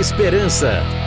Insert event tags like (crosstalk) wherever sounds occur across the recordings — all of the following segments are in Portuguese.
Esperança.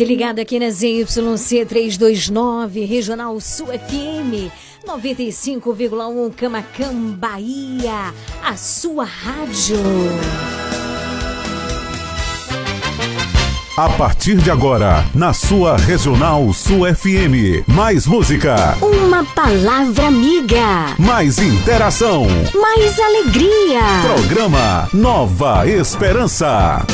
Você ligado aqui na ZYC 329, Regional Sul FM, 95,1 Camacan, Bahia, a sua rádio. A partir de agora, na sua Regional Sul FM, mais música, Uma palavra amiga, mais interação. mais alegria. Programa Nova Esperança.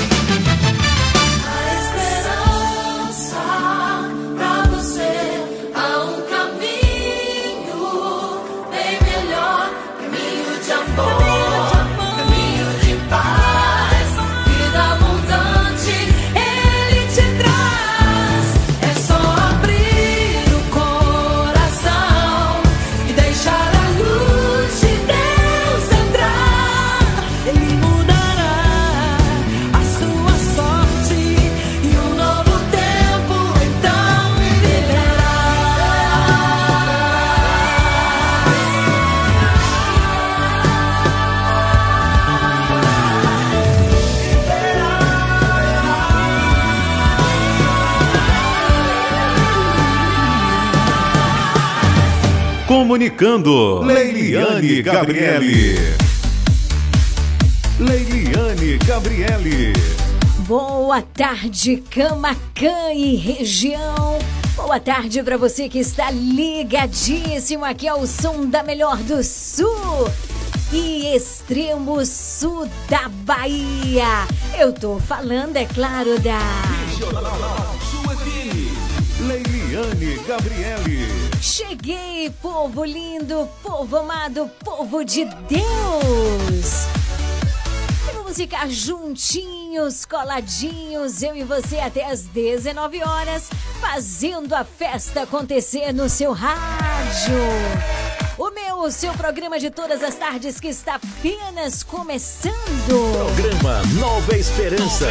Comunicando, Leiliane Gabriele. Leiliane Gabriele. Boa tarde, Camacan e região. Boa tarde para você que está ligadíssimo aqui ao som da melhor do sul e extremo sul da Bahia. Eu tô falando, é claro, da Leiliane Gabriele. Cheguei, povo lindo, povo amado, povo de Deus. E vamos ficar juntinhos, coladinhos, eu e você até às 19 horas, fazendo a festa acontecer no seu rádio. O meu, o seu programa de todas as tardes que está apenas começando. Programa Nova Esperança.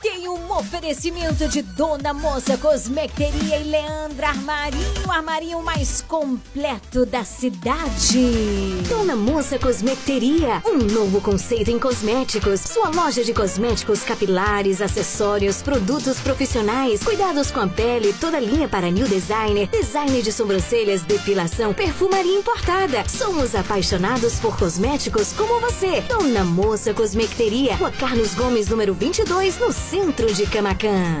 Tem um oferecimento de Dona Moça Cosmecteria e Leandra Armarinho, o armarinho mais completo da cidade. Dona Moça Cosmecteria, um novo conceito em cosméticos. Sua loja de cosméticos capilares, acessórios, produtos profissionais, cuidados com a pele, toda linha para new designer, design de sobrancelhas, depilação, perfumaria importada. Somos apaixonados por cosméticos como você. Dona Moça Cosmecteria, Rua Carlos Gomes, número 22, no centro de Camacan.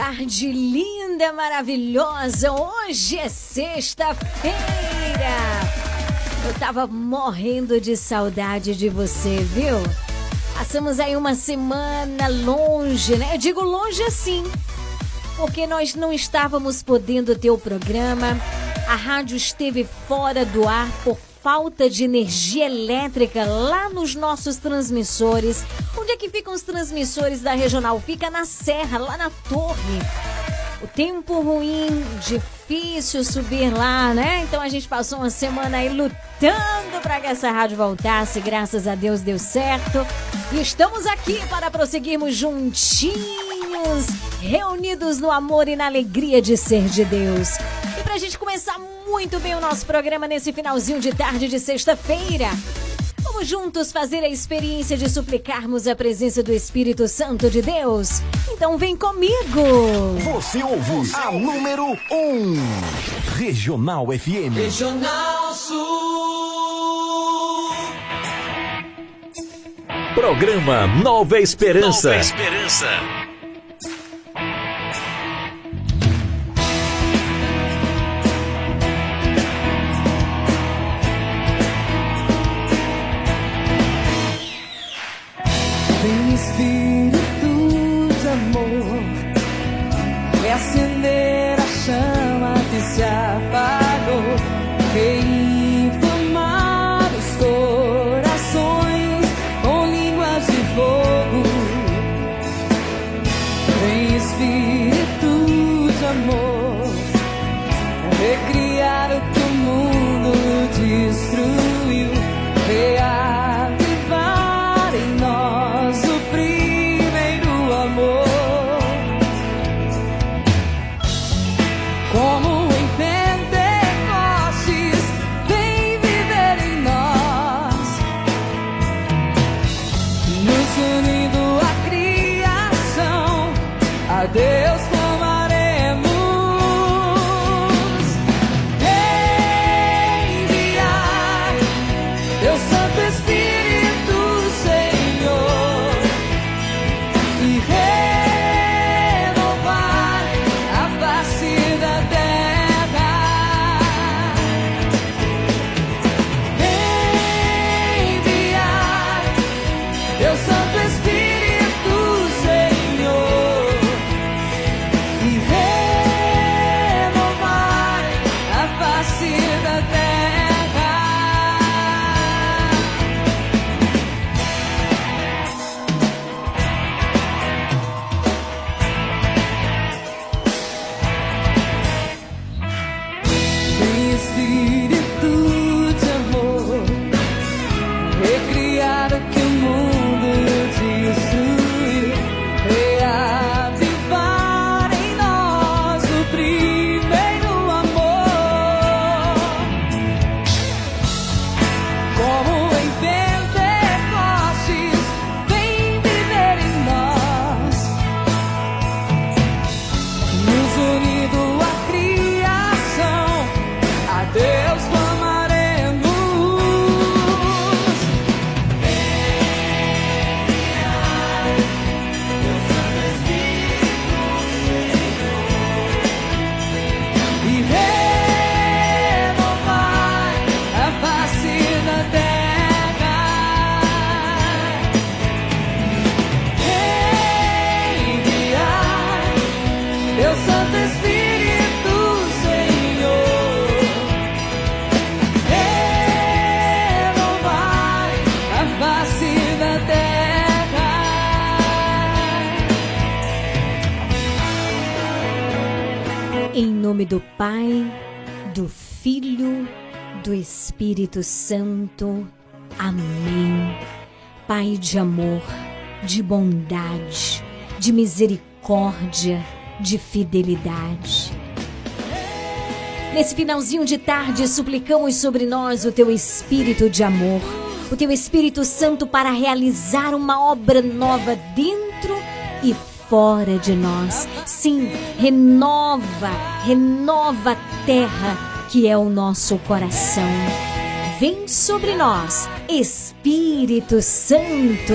Tarde linda, maravilhosa. Hoje é sexta-feira. Eu tava morrendo de saudade de você, viu? Passamos aí uma semana longe, né? Eu digo longe assim, porque nós não estávamos podendo ter o programa. A rádio esteve fora do ar por falta de energia elétrica lá nos nossos transmissores. Onde é que ficam os transmissores da regional? Fica na serra, lá na torre. O tempo ruim, difícil subir lá, né? Então a gente passou uma semana aí lutando para que essa rádio voltasse. Graças a Deus deu certo. E estamos aqui para prosseguirmos juntinhos, reunidos no amor e na alegria de ser de Deus. Pra gente começar muito bem o nosso programa nesse finalzinho de tarde de sexta-feira. Vamos juntos fazer a experiência de suplicarmos a presença do Espírito Santo de Deus? Então vem comigo! Você ouve a número 1. Um. Regional FM. Regional Sul. Programa Nova Esperança. Nova Esperança. Chama Espírito Santo. Amém. Pai de amor, de bondade, de misericórdia, de fidelidade. Nesse finalzinho de tarde, suplicamos sobre nós o teu espírito de amor, o teu Espírito Santo para realizar uma obra nova dentro e fora de nós. Sim, renova, renova a terra que é o nosso coração. Vem sobre nós, Espírito Santo.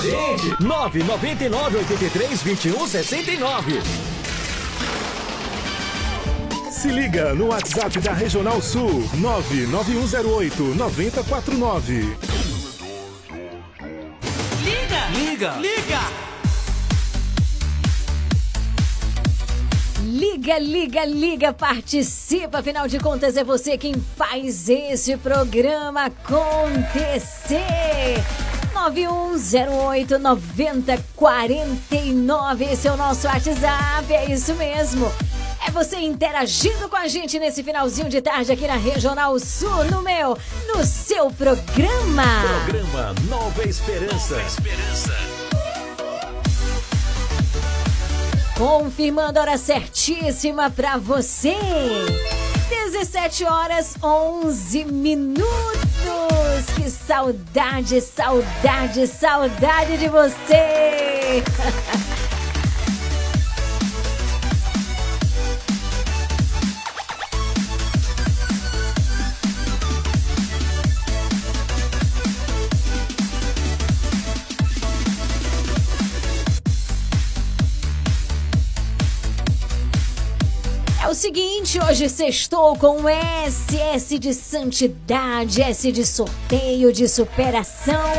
Gente. 999 83 21 69. Se liga no WhatsApp da Regional Sul 99108 9049. Liga! Liga! Liga, liga, liga, participa. Afinal de contas, é você quem faz esse programa acontecer. 9108 9049. Esse é o nosso WhatsApp. É isso mesmo. É você interagindo com a gente nesse finalzinho de tarde aqui na Regional Sul, no meu, no seu programa. Programa Nova Esperança. Esperança. Confirmando a hora certíssima pra você. 17 horas 11 minutos. Que saudade, saudade, saudade de você. (laughs) seguinte, hoje sextou com S, S de santidade, S de sorteio, de superação.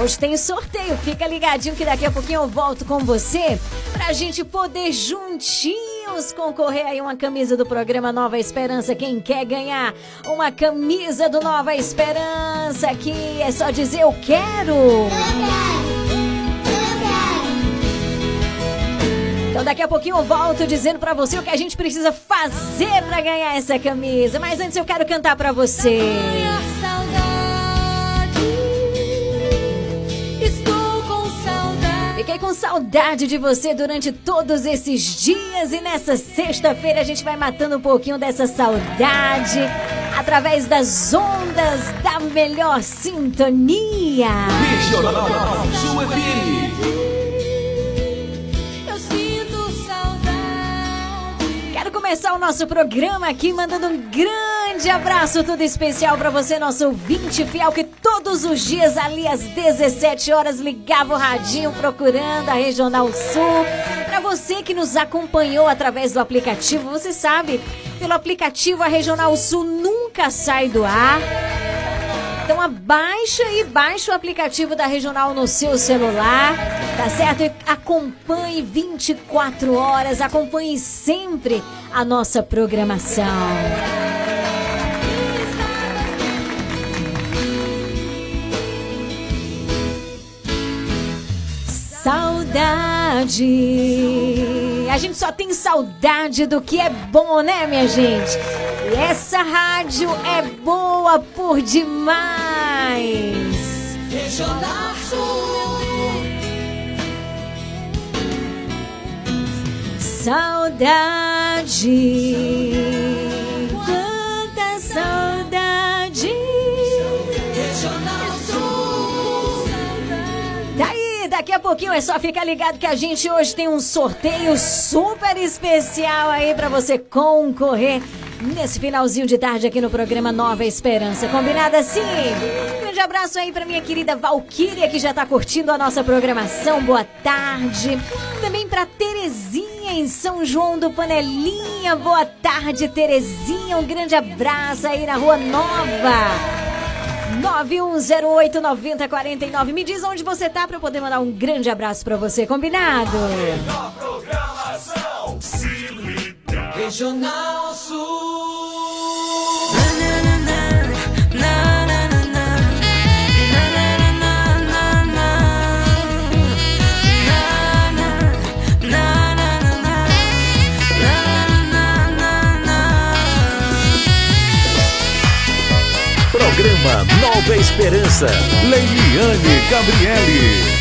Hoje tem sorteio, fica ligadinho que daqui a pouquinho eu volto com você pra gente poder juntinhos concorrer aí uma camisa do programa Nova Esperança. Quem quer ganhar uma camisa do Nova Esperança aqui é só dizer eu quero. Então daqui a pouquinho eu volto dizendo pra você o que a gente precisa fazer pra ganhar essa camisa. Mas antes eu quero cantar pra você. Estou com saudade. Fiquei com saudade de você durante todos esses dias e nessa sexta-feira a gente vai matando um pouquinho dessa saudade através das ondas da melhor sintonia. Regional começar o nosso programa aqui mandando um grande abraço todo especial para você, nosso ouvinte fiel que todos os dias ali às 17 horas ligava o radinho procurando a Regional Sul. Para você que nos acompanhou através do aplicativo, você sabe, pelo aplicativo a Regional Sul nunca sai do ar. Então abaixa e baixa o aplicativo da Regional no seu celular, tá certo? E acompanhe 24 horas, acompanhe sempre a nossa programação. Saudade. A gente só tem saudade do que é bom, né, minha gente? E essa rádio é boa por demais. Saudade. Daqui a pouquinho é só ficar ligado que a gente hoje tem um sorteio super especial aí para você concorrer nesse finalzinho de tarde aqui no programa Nova Esperança. Combinado assim? Grande abraço aí para minha querida Valquíria que já tá curtindo a nossa programação. Boa tarde. Também para Terezinha em São João do Panelinha. Boa tarde, Terezinha. Um grande abraço aí na Rua Nova. 9108-9049. Me diz onde você tá para eu poder mandar um grande abraço para você, combinado? Regional Sul. Programa Nova Esperança. Leiliane Gabriele.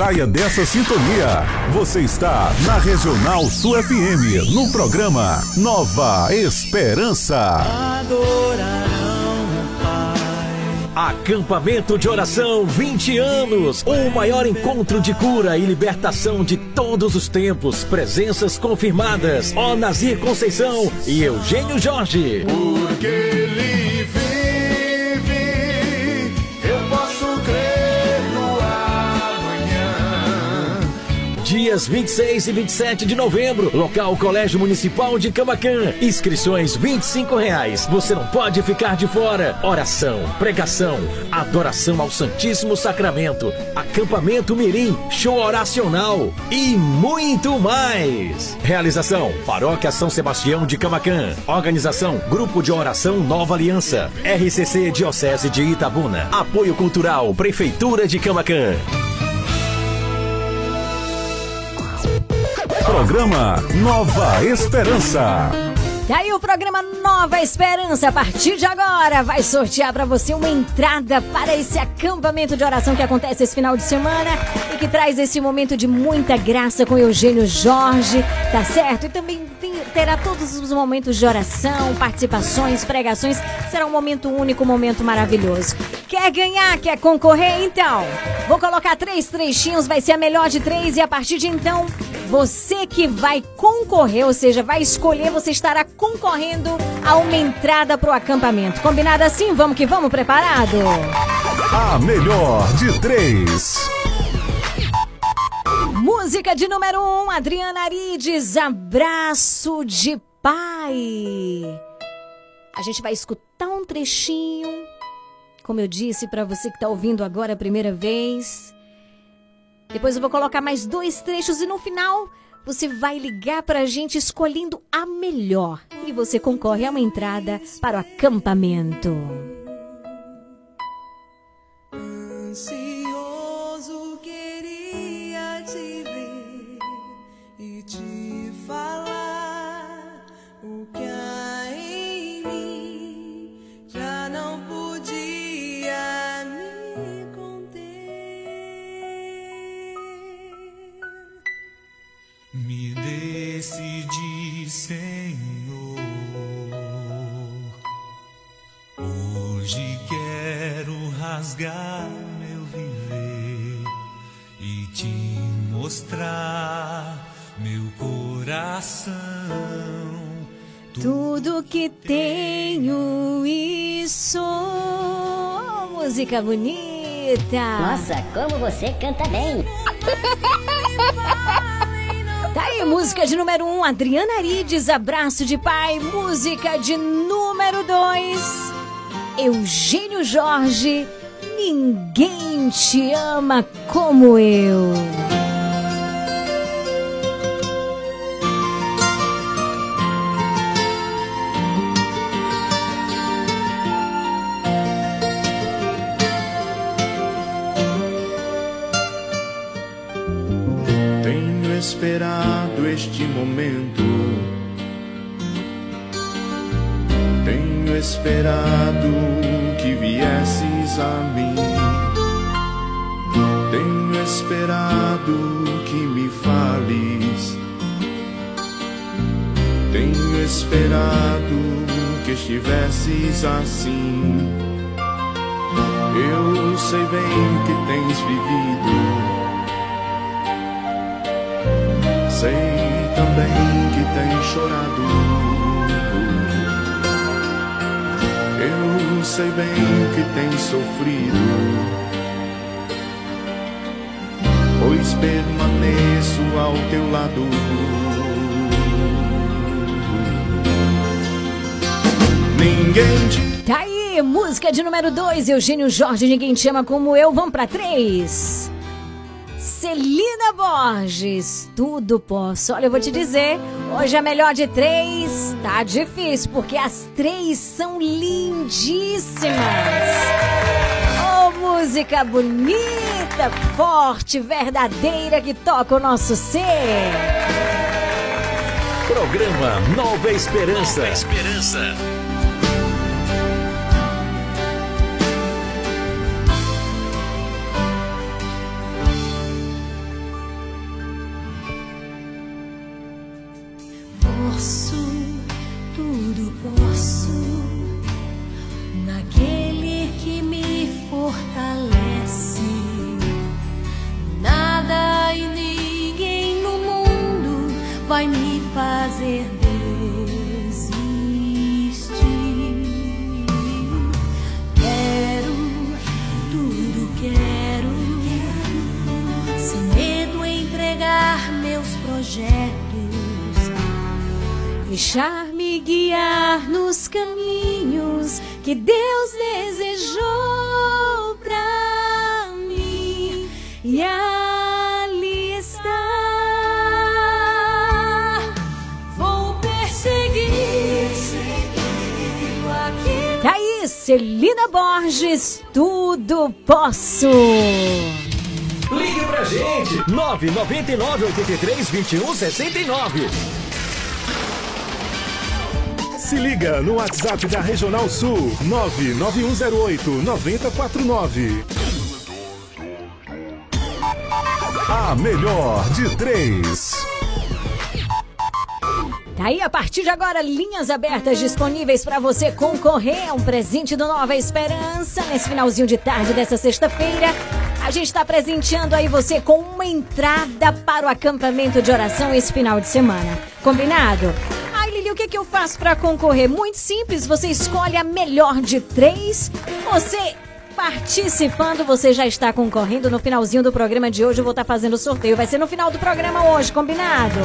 Saia dessa sintonia. Você está na Regional Sul FM, no programa Nova Esperança. Acampamento de oração 20 anos. O maior encontro de cura e libertação de todos os tempos. Presenças confirmadas. Ó Nazir Conceição e Eugênio Jorge. Porque dias 26 e 27 de novembro. Local Colégio Municipal de Camacan. Inscrições 25 reais. Você não pode ficar de fora. Oração, pregação, adoração ao Santíssimo Sacramento, acampamento mirim, show oracional e muito mais. Realização: Paróquia São Sebastião de Camacan. Organização: Grupo de Oração Nova Aliança. RCC Diocese de Itabuna. Apoio Cultural Prefeitura de Camacan. Programa Nova Esperança. E aí o programa Nova Esperança, a partir de agora, vai sortear para você uma entrada para esse acampamento de oração que acontece esse final de semana e que traz esse momento de muita graça com Eugênio Jorge, tá certo? E também terá todos os momentos de oração, participações, pregações. Será um momento único, um momento maravilhoso. Quer ganhar? Quer concorrer? Então, vou colocar três trechinhos, vai ser a melhor de três e a partir de então você que vai concorrer, ou seja, vai escolher, você estará concorrendo a uma entrada pro acampamento. Combinado assim? Vamos que vamos, preparado? A melhor de três. Música de número um, Adriana Arides, Abraço de Pai. A gente vai escutar um trechinho, como eu disse para você que tá ouvindo agora a primeira vez. Depois eu vou colocar mais dois trechos e no final você vai ligar pra gente escolhendo a melhor. E você concorre a uma entrada para o acampamento. Música bonita. Nossa, como você canta bem! (laughs) Tá aí, música de número 1, um, Adriana Arides, Abraço de Pai. Música de número 2, Eugênio Jorge, Ninguém te ama como eu. Esperado este momento. Tenho esperado que viesses a mim. Tenho esperado que me fales. Tenho esperado que estivesses assim. Eu sei bem que tens vivido. Tens chorado. Eu sei bem que tens sofrido. Pois permaneço ao teu lado. Ninguém te Tá aí, música de número 2, Eugênio Jorge, Ninguém te ama como eu. Vamos pra 3. Celina Borges, tudo posso. Olha, eu vou te dizer, hoje a melhor de três tá difícil, porque as três são lindíssimas. Oh, música bonita, forte, verdadeira, que toca o nosso ser. Programa Nova Esperança. Esperança. Que Deus desejou pra mim. E ali está. Vou perseguir, seguindo aquilo. Tá aí, Celina Borges, tudo posso. Ligue pra gente, 999 83 21 69. Se liga no WhatsApp da Regional Sul 99108 9049. A melhor de três. Tá aí, a partir de agora, linhas abertas disponíveis para você concorrer a um presente do Nova Esperança. Nesse finalzinho de tarde dessa sexta-feira, a gente está presenteando aí você com uma entrada para o acampamento de oração esse final de semana. Combinado? Lili, o que, que eu faço para concorrer? Muito simples, você escolhe a melhor de três. Você participando, você já está concorrendo. No finalzinho do programa de hoje, eu vou estar fazendo o sorteio. Vai ser no final do programa hoje, combinado?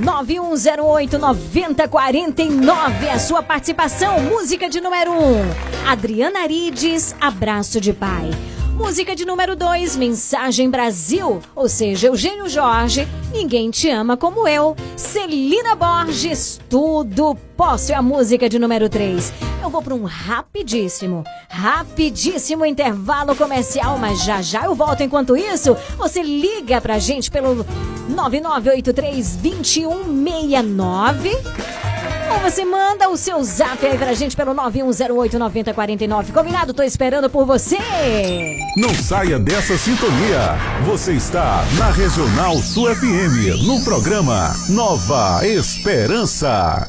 9108-9049, a sua participação. Música de número 1, um, Adriana Arides, Abraço de Pai. Música de número 2, Mensagem Brasil, ou seja, Eugênio Jorge, Ninguém Te Ama Como Eu. Celina Borges, Tudo Posso é a música de número 3. Eu vou para um rapidíssimo, rapidíssimo intervalo comercial, mas já já eu volto. Enquanto isso, você liga pra gente pelo 9983 2169 ou você manda o seu zap aí pra gente pelo 9108-9049. Combinado? Tô esperando por você. Não saia dessa sintonia. Você está na Regional Sul FM, no programa Nova Esperança.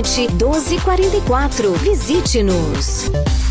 1244. Visite-nos.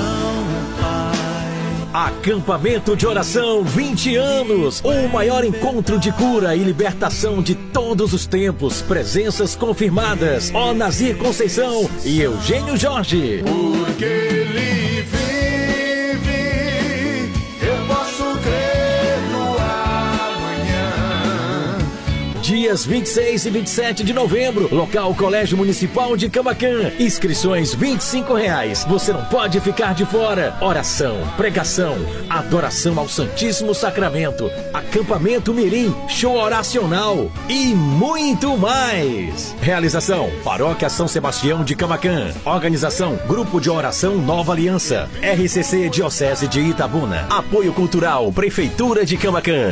Acampamento de oração 20 anos. O maior encontro de cura e libertação de todos os tempos. Presenças confirmadas. Ó Nazir Conceição e Eugênio Jorge. Porque ele Dias 26 e 27 de novembro. Local Colégio Municipal de Camacan. Inscrições 25 reais. Você não pode ficar de fora. Oração, pregação, adoração ao Santíssimo Sacramento, acampamento mirim, show oracional e muito mais. Realização: Paróquia São Sebastião de Camacan. Organização: Grupo de Oração Nova Aliança. RCC Diocese de Itabuna. Apoio Cultural Prefeitura de Camacan.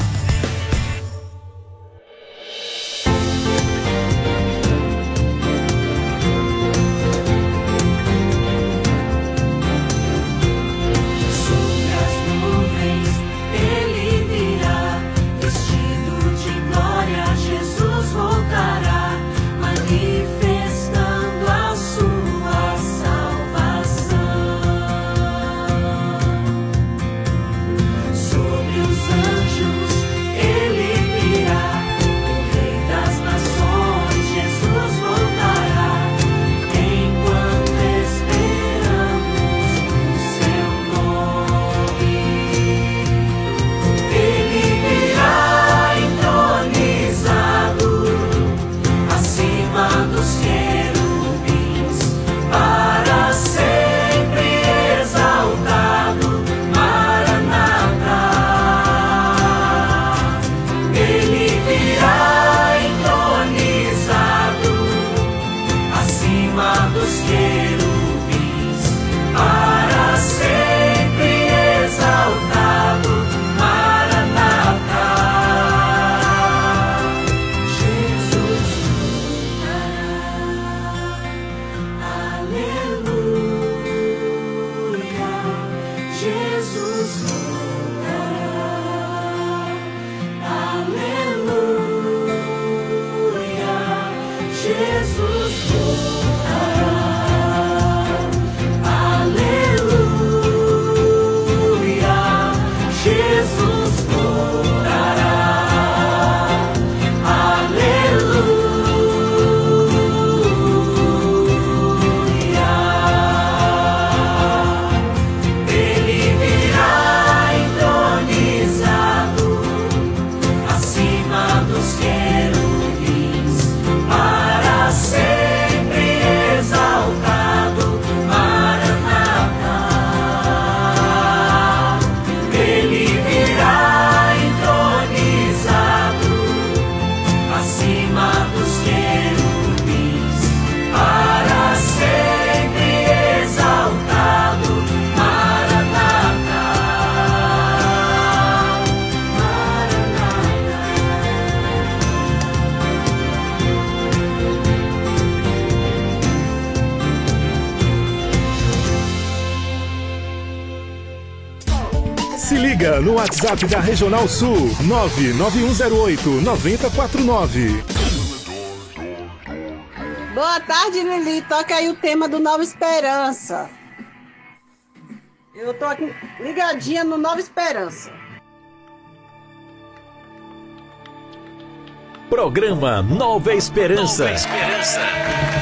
WhatsApp da Regional Sul 99108 9049. Boa tarde, Lili. Toca aí o tema do Nova Esperança. Eu tô aqui ligadinha no Nova Esperança. Programa Nova Esperança. Nova Esperança.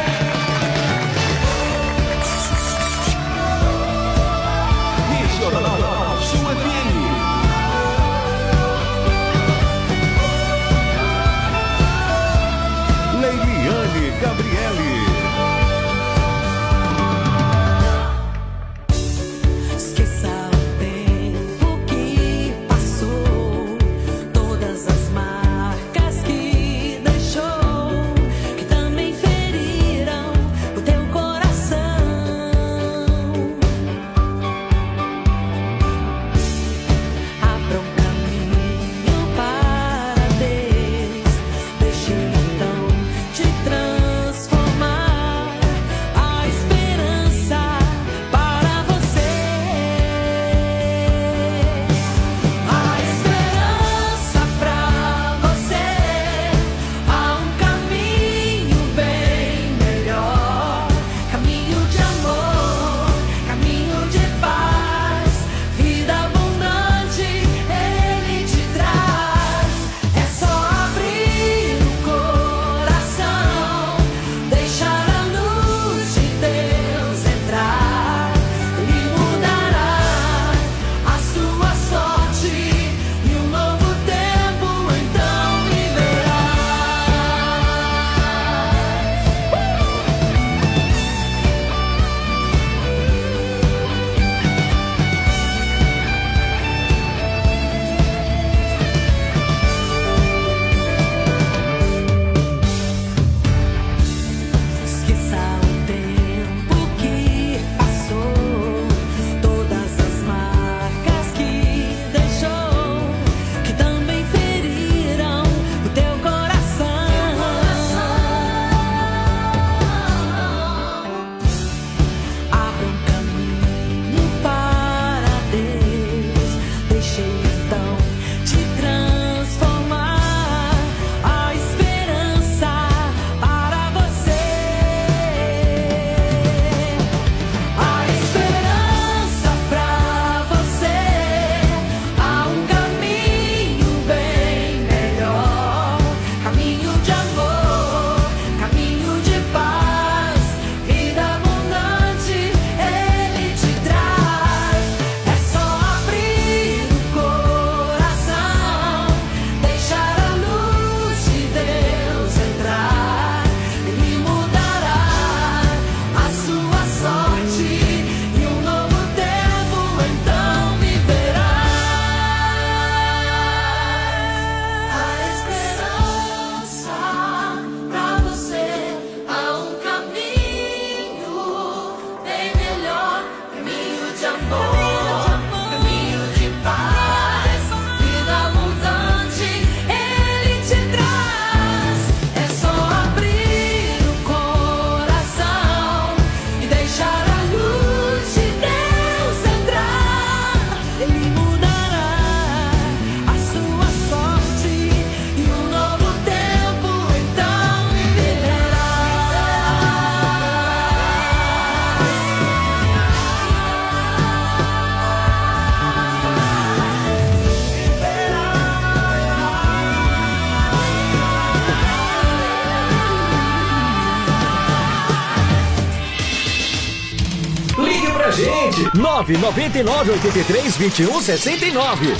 999 83 21 69.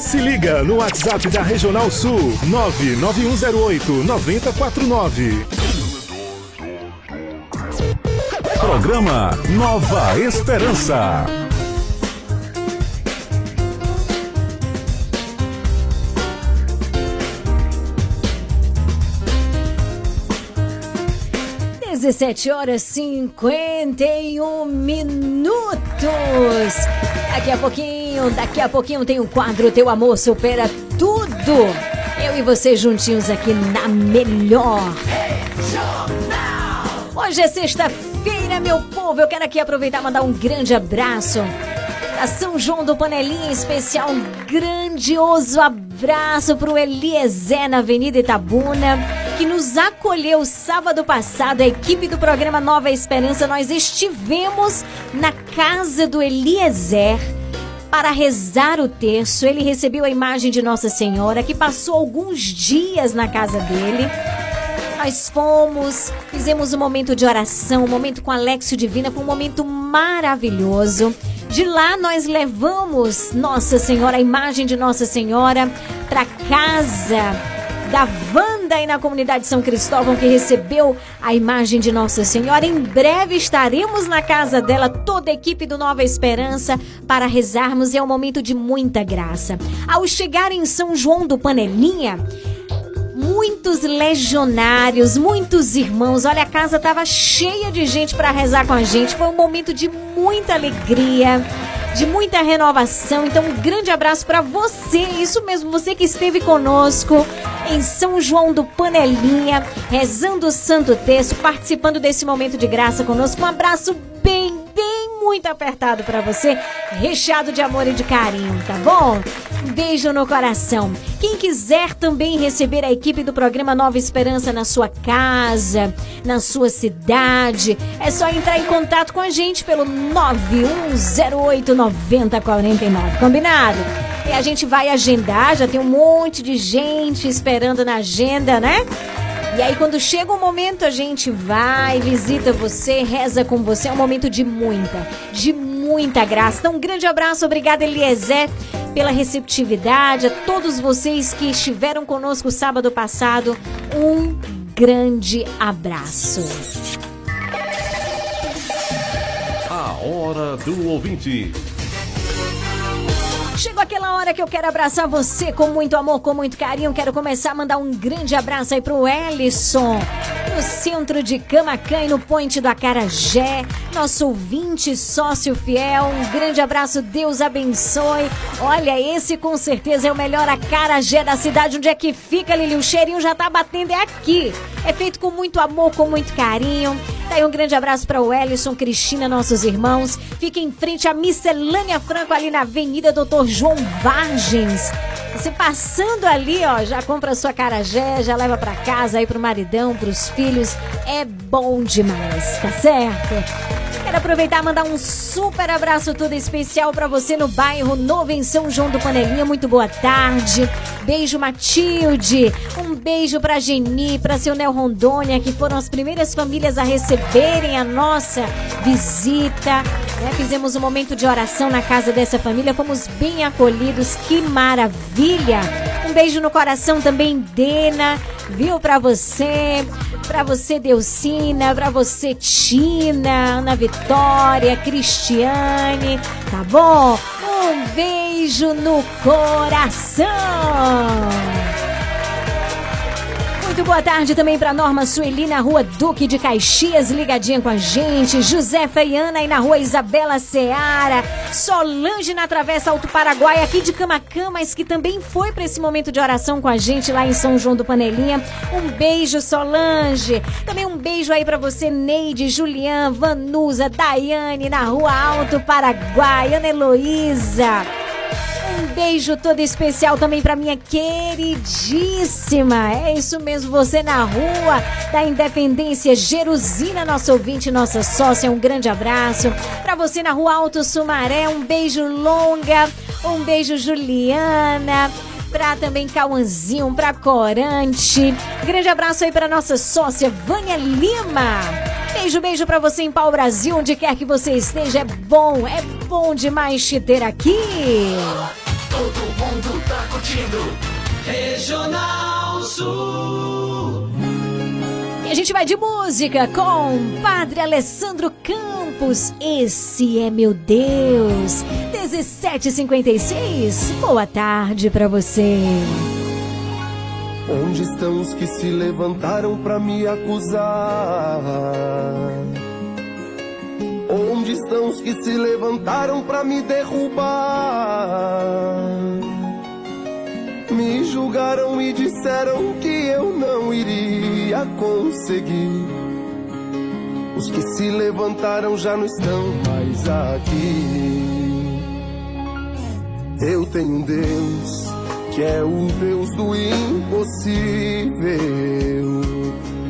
Se liga no WhatsApp da Regional Sul 99108 9049. Programa Nova Esperança. Dezessete horas 51 minutos. Daqui a pouquinho, daqui a pouquinho tem um quadro Teu Amor Supera Tudo. Eu e você juntinhos aqui na melhor. Hoje é sexta-feira, meu povo. Eu quero aqui aproveitar e mandar um grande abraço a São João do Panelinha, em especial um grandioso abraço para o Eliezer na Avenida Itabuna, que nos acolheu sábado passado. A equipe do programa Nova Esperança, nós estivemos na casa do Eliezer para rezar o terço. Ele recebeu a imagem de Nossa Senhora, que passou alguns dias na casa dele. Nós fomos, fizemos um momento de oração, um momento com Alexio Divina, foi um momento maravilhoso. De lá nós levamos Nossa Senhora, a imagem de Nossa Senhora, para casa da Wanda aí na comunidade São Cristóvão que recebeu a imagem de Nossa Senhora. Em breve estaremos na casa dela, toda a equipe do Nova Esperança, para rezarmos. É um momento de muita graça. Ao chegar em São João do Panelinha, muitos legionários, muitos irmãos. Olha, a casa estava cheia de gente para rezar com a gente. Foi um momento de muita alegria, de muita renovação. Então, um grande abraço para você, isso mesmo, você que esteve conosco em São João do Panelinha, rezando o Santo Texto, participando desse momento de graça conosco. Um abraço muito apertado para você, recheado de amor e de carinho, tá bom? Um beijo no coração. Quem quiser também receber a equipe do programa Nova Esperança na sua casa, na sua cidade, é só entrar em contato com a gente pelo 9108 9049. Combinado? E a gente vai agendar, já tem um monte de gente esperando na agenda, né? E aí, quando chega o momento, a gente vai, visita você, reza com você. É um momento de muita, de muita graça. Então, um grande abraço, obrigada, Eliezer, pela receptividade. A todos vocês que estiveram conosco sábado passado, um grande abraço. A hora do ouvinte. Chegou aquela hora que eu quero abraçar você com muito amor, com muito carinho. Quero começar a mandar um grande abraço aí pro Ellison, no centro de Camacan e no Ponte do Acarajé. Nosso ouvinte, sócio fiel. Um grande abraço, Deus abençoe. Olha, esse com certeza é o melhor acarajé da cidade. Onde é que fica, Lili? O cheirinho já tá batendo, é aqui. É feito com muito amor, com muito carinho. Daí um grande abraço para o Ellison, Cristina, nossos irmãos. Fica em frente à Miscelânea Franco, ali na Avenida Doutor João Vargens. Você passando ali, ó, já compra sua carajé, já leva para casa aí pro maridão, pros filhos. É bom demais, tá certo? Quero aproveitar e mandar um super abraço todo especial para você no bairro Novo em São João do Panelinha. Muito boa tarde. Beijo, Matilde. Um beijo pra Geni, pra seu Nel Rondônia, que foram as primeiras famílias a receberem a nossa visita. né? Fizemos um momento de oração na casa dessa família. Fomos bem acolhidos. Que maravilha. Um beijo no coração também, Dena. Viu pra você? Pra você, Delcina, pra você, Tina, Ana Vitória, Cristiane, tá bom? Um beijo no coração! Muito boa tarde também para Norma Sueli na rua Duque de Caxias, ligadinha com a gente. José Freiana aí na rua Isabela Seara. Solange na Travessa Alto Paraguai, aqui de Camacã, mas que também foi para esse momento de oração com a gente lá em São João do Panelinha. Um beijo, Solange. Também um beijo aí para você, Neide, Julian, Vanusa, Daiane na rua Alto Paraguai, Ana Heloísa. Um beijo todo especial também para minha queridíssima. É isso mesmo, você na rua da Independência, Jerusina, nossa ouvinte, nossa sócia. Um grande abraço. Para você na rua Alto Sumaré, um beijo longa. Um beijo, Juliana pra também Cauãzinho, pra Corante. Grande abraço aí pra nossa sócia Vânia Lima. Beijo, beijo pra você em Pau Brasil, onde quer que você esteja. É bom, é bom demais te ter aqui. Todo mundo tá curtindo. Regional Sul. E a gente vai de música com Padre Alessandro Campos. Esse é meu Deus. 1756. Boa tarde pra você. Onde estão os que se levantaram pra me acusar? Onde estão os que se levantaram pra me derrubar? Me julgaram e disseram que eu não iria conseguir. Os que se levantaram já não estão mais aqui. Eu tenho um Deus que é o Deus do impossível,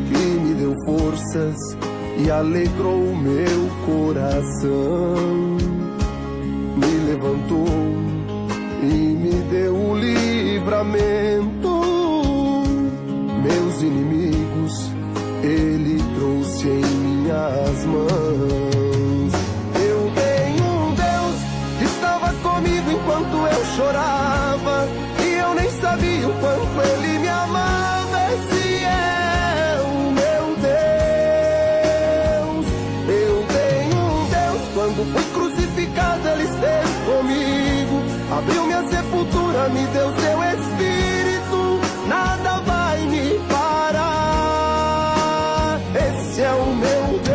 que me deu forças e alegrou meu coração. Me levantou e me deu o livramento. Meus inimigos, Ele trouxe em minhas mãos. Me deu seu espírito. Nada vai me parar. Esse é o meu Deus.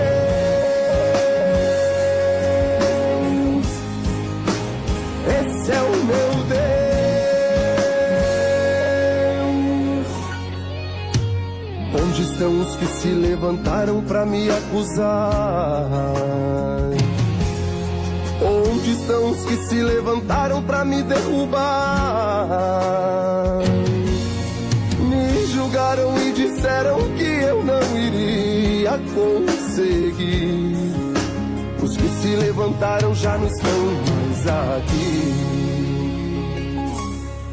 Esse é o meu Deus. Onde estão os que se levantaram pra me acusar? Estão os que se levantaram pra me derrubar? Me julgaram e disseram que eu não iria conseguir. Os que se levantaram já não estão mais aqui.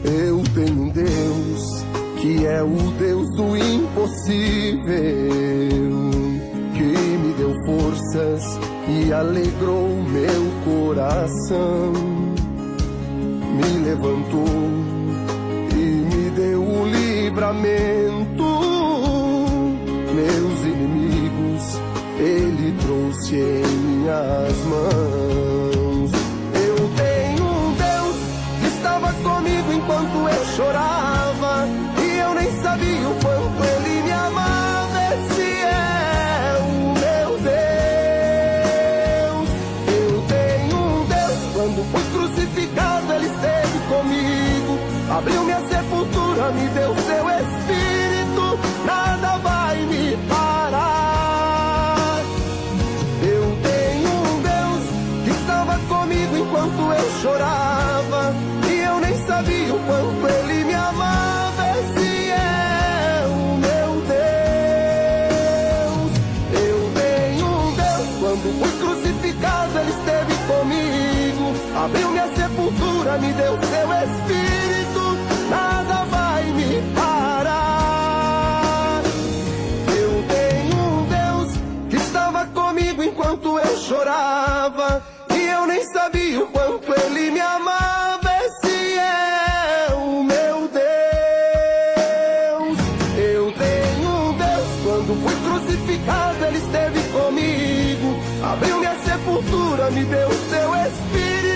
Eu tenho um Deus que é o Deus do impossível, que me deu forças e alegrou meu coração. Me levantou e me deu o livramento. Meus inimigos, Ele trouxe em minhas mãos. Eu tenho um Deus que estava comigo enquanto eu chorava. Me deu Quando fui crucificado, Ele esteve comigo. Abriu minha sepultura, me deu seu espírito.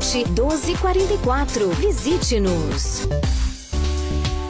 1244. Visite-nos.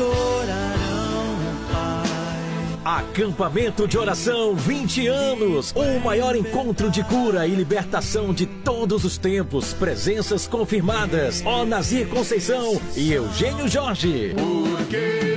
Adorarão o Pai. Acampamento de oração 20 anos. O maior encontro de cura e libertação de todos os tempos. Presenças confirmadas. Ó Nazir Conceição e Eugênio Jorge. Porque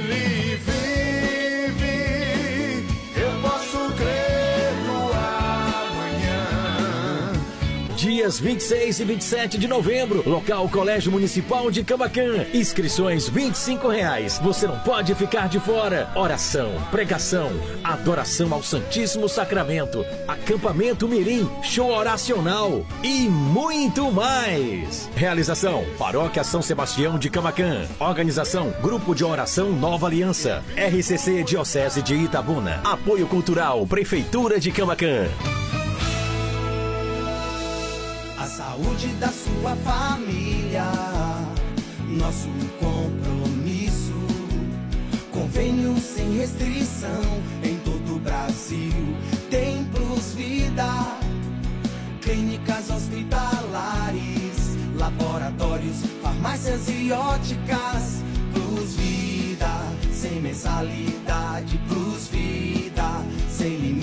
Dias 26 e 27 de novembro. Local Colégio Municipal de Camacan. Inscrições 25 reais. Você não pode ficar de fora. Oração, pregação, adoração ao Santíssimo Sacramento, acampamento mirim, show oracional e muito mais. Realização: Paróquia São Sebastião de Camacan. Organização: Grupo de Oração Nova Aliança. RCC Diocese de Itabuna. Apoio Cultural Prefeitura de Camacan. A saúde da sua família, nosso compromisso. Convênio sem restrição em todo o Brasil. Templos Vida, clínicas hospitalares, laboratórios, farmácias e óticas. Plus Vida, sem mensalidade. Plus Vida, sem limite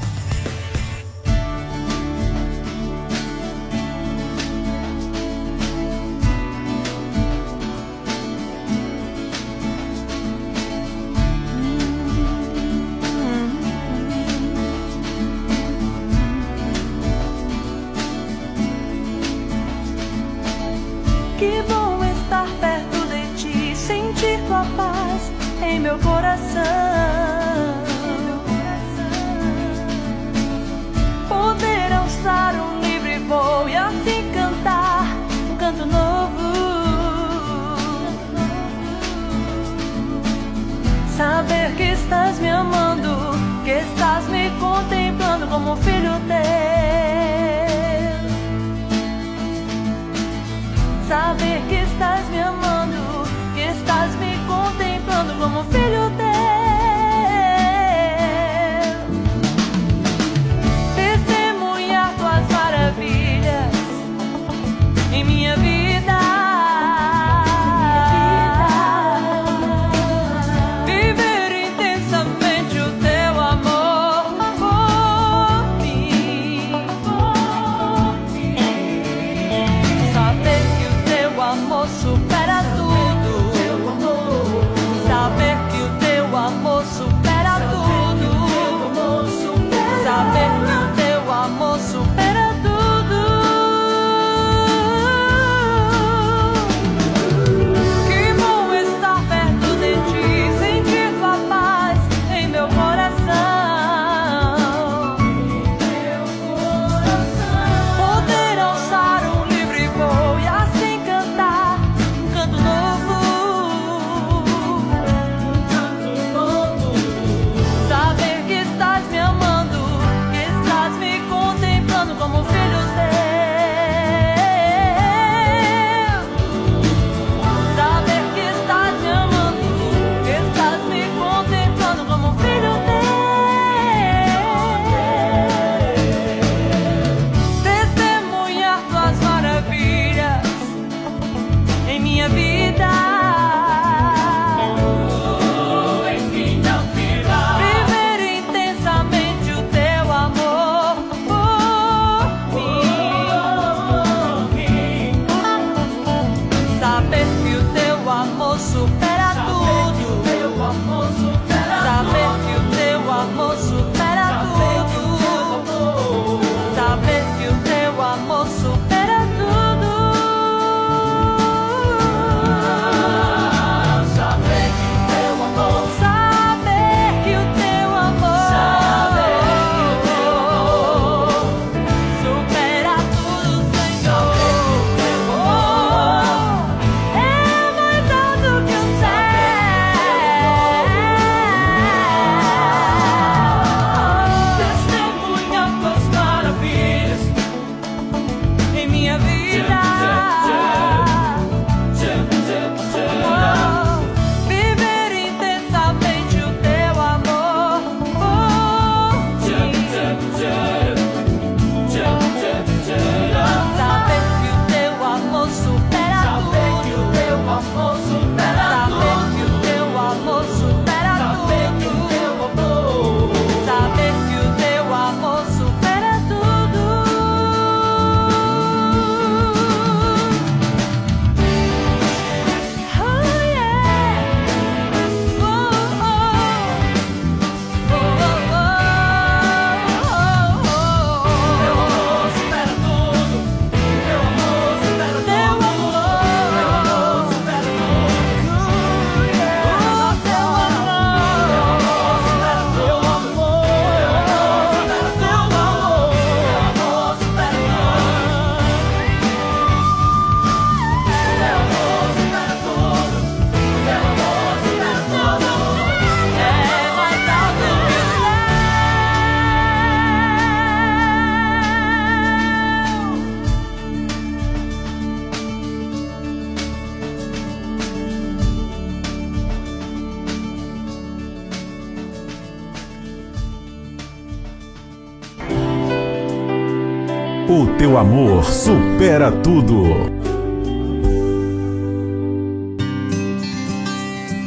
O teu amor supera tudo.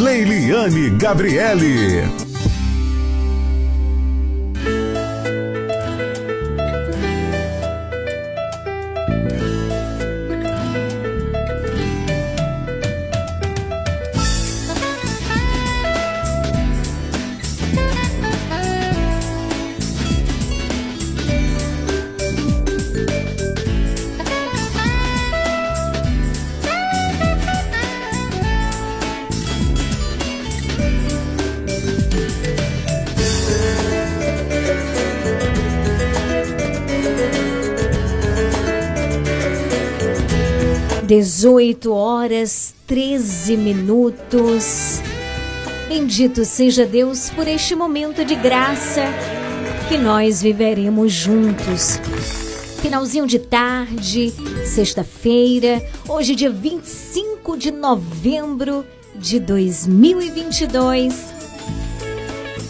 Leiliane Gabriele. Dezoito horas, 13 minutos. Bendito seja Deus por este momento de graça que nós viveremos juntos. Finalzinho de tarde, sexta-feira, hoje, dia 25 de novembro de 2022.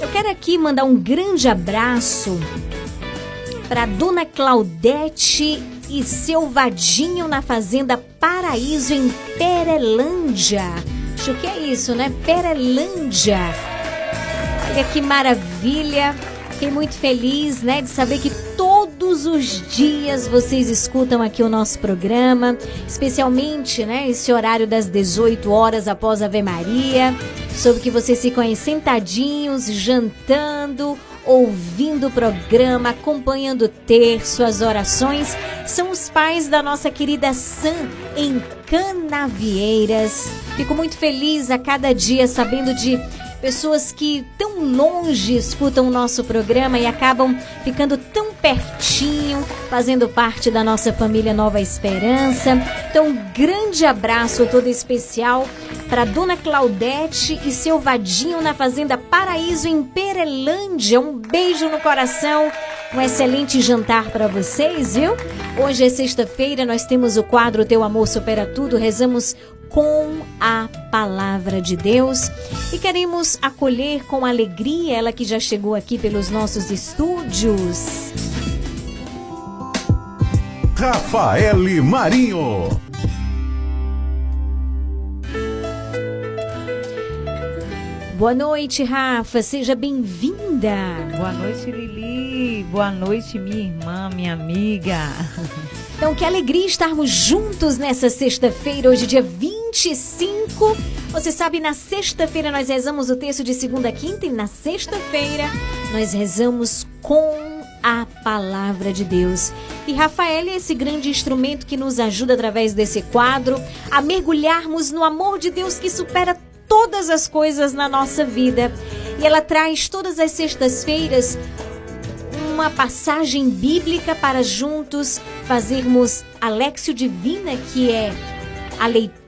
Eu quero aqui mandar um grande abraço para Dona Claudete e seu vadinho na Fazenda Paraíso em Perelândia. Acho que é isso, né? Perelândia. Olha que maravilha. Fiquei muito feliz, né, de saber que todos os dias vocês escutam aqui o nosso programa, especialmente, né, esse horário das 18 horas após Ave Maria. Soube que vocês ficam aí sentadinhos, jantando, ouvindo o programa, acompanhando o terço, as orações. São os pais da nossa querida Sam em Canavieiras. Fico muito feliz a cada dia sabendo de pessoas que tão longe escutam o nosso programa e acabam ficando tão pertinho, fazendo parte da nossa família Nova Esperança. Então, um grande abraço todo especial para Dona Claudete e seu vadinho na Fazenda Paraíso em Perelândia. Um beijo no coração. Um excelente jantar para vocês, viu? Hoje é sexta-feira, nós temos o quadro Teu Amor Supera Tudo. Rezamos com a palavra de Deus e queremos acolher com alegria ela que já chegou aqui pelos nossos estúdios. Rafaele Marinho. Boa noite, Rafa. Seja bem-vinda. Boa noite, Lili. Boa noite, minha irmã, minha amiga. Então, que alegria estarmos juntos nessa sexta-feira, hoje, dia 20 25. Você sabe, na sexta-feira nós rezamos o texto de segunda a quinta e na sexta-feira nós rezamos com a palavra de Deus. E Rafael é esse grande instrumento que nos ajuda através desse quadro a mergulharmos no amor de Deus que supera todas as coisas na nossa vida. E ela traz todas as sextas-feiras uma passagem bíblica para juntos fazermos a Lexio Divina, que é a leitura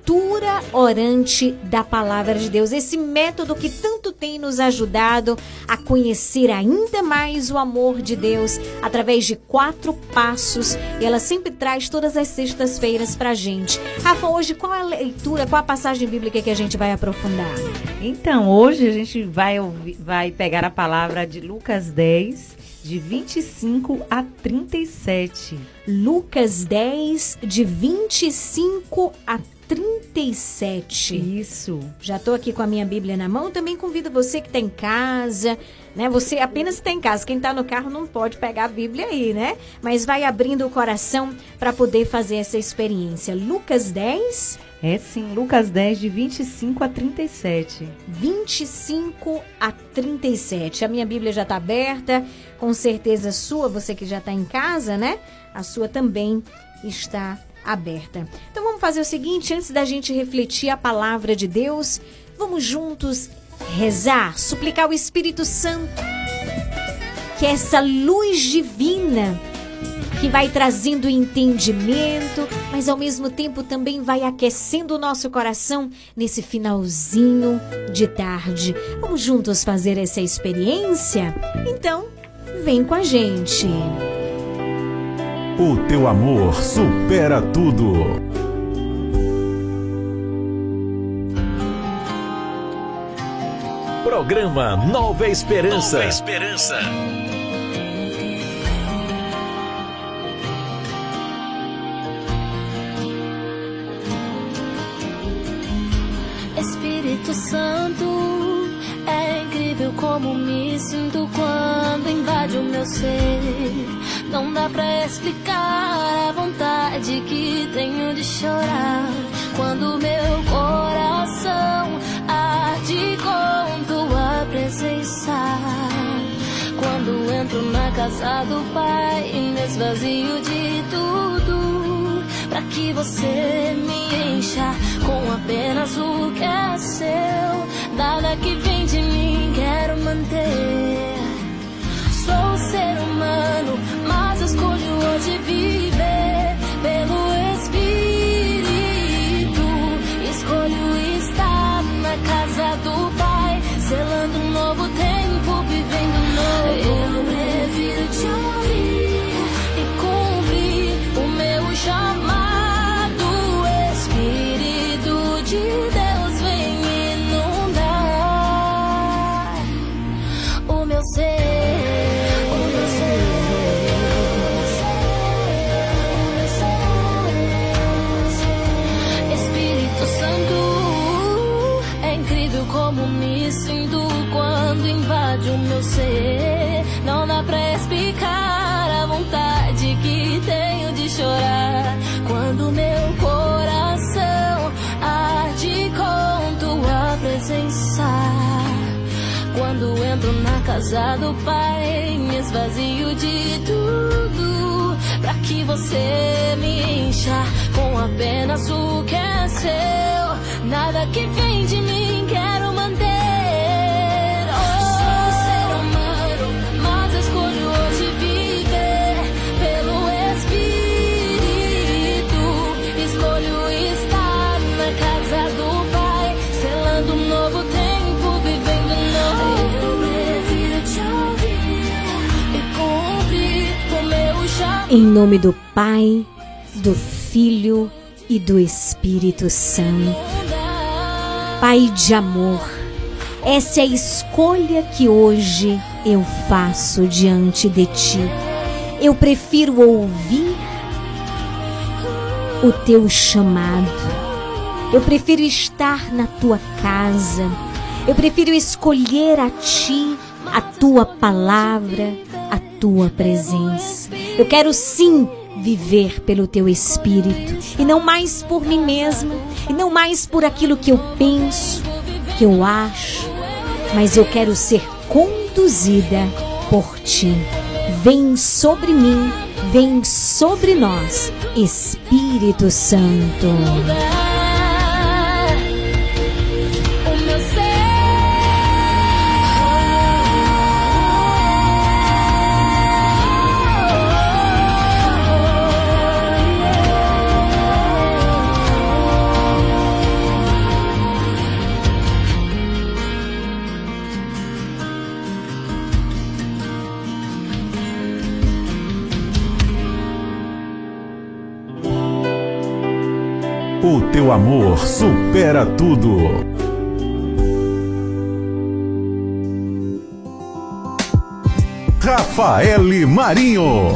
orante da palavra de Deus. Esse método que tanto tem nos ajudado a conhecer ainda mais o amor de Deus através de quatro passos. E ela sempre traz todas as sextas-feiras para gente. Rafa, hoje qual a leitura, qual a passagem bíblica que a gente vai aprofundar? Então, hoje a gente vai, vai pegar a palavra de Lucas 10, de 25 a 37. Lucas 10, de 25 a 37. Isso. Já estou aqui com a minha Bíblia na mão. Também convido você que está em casa, né? Você apenas está em casa. Quem está no carro não pode pegar a Bíblia aí, né? Mas vai abrindo o coração para poder fazer essa experiência. Lucas 10, É sim, Lucas 10, de 25 a 37. 25 a 37. A minha Bíblia já está aberta, com certeza a sua, você que já está em casa, né? A sua também está aberta. Então vamos fazer o seguinte, antes da gente refletir a palavra de Deus, vamos juntos rezar, suplicar o Espírito Santo, que é essa luz divina que vai trazendo entendimento, mas ao mesmo tempo também vai aquecendo o nosso coração nesse finalzinho de tarde. Vamos juntos fazer essa experiência? Então, vem com a gente. O teu amor supera tudo. Programa Nova Esperança. Nova Esperança. Espírito Santo, é incrível como me sinto quando invade o meu ser. Não dá pra explicar a vontade que tenho de chorar quando meu coração arde com tua presença. Quando entro na casa do Pai, me esvazio de tudo para que você me encha com apenas o que é seu. Nada que vem de mim quero manter. Na casa do Pai, me esvazio de tudo. Pra que você me encha com apenas o que é seu. Nada que vem Em nome do Pai, do Filho e do Espírito Santo. Pai de amor, essa é a escolha que hoje eu faço diante de ti. Eu prefiro ouvir o teu chamado. Eu prefiro estar na tua casa, Eu prefiro escolher a Ti, a Tua palavra, a Tua presença. Eu quero sim viver pelo Teu Espírito e não mais por mim mesma e não mais por aquilo que eu penso, que eu acho, mas eu quero ser conduzida por Ti. Vem sobre mim, vem sobre nós, Espírito Santo. Teu amor supera tudo. Rafael Marinho.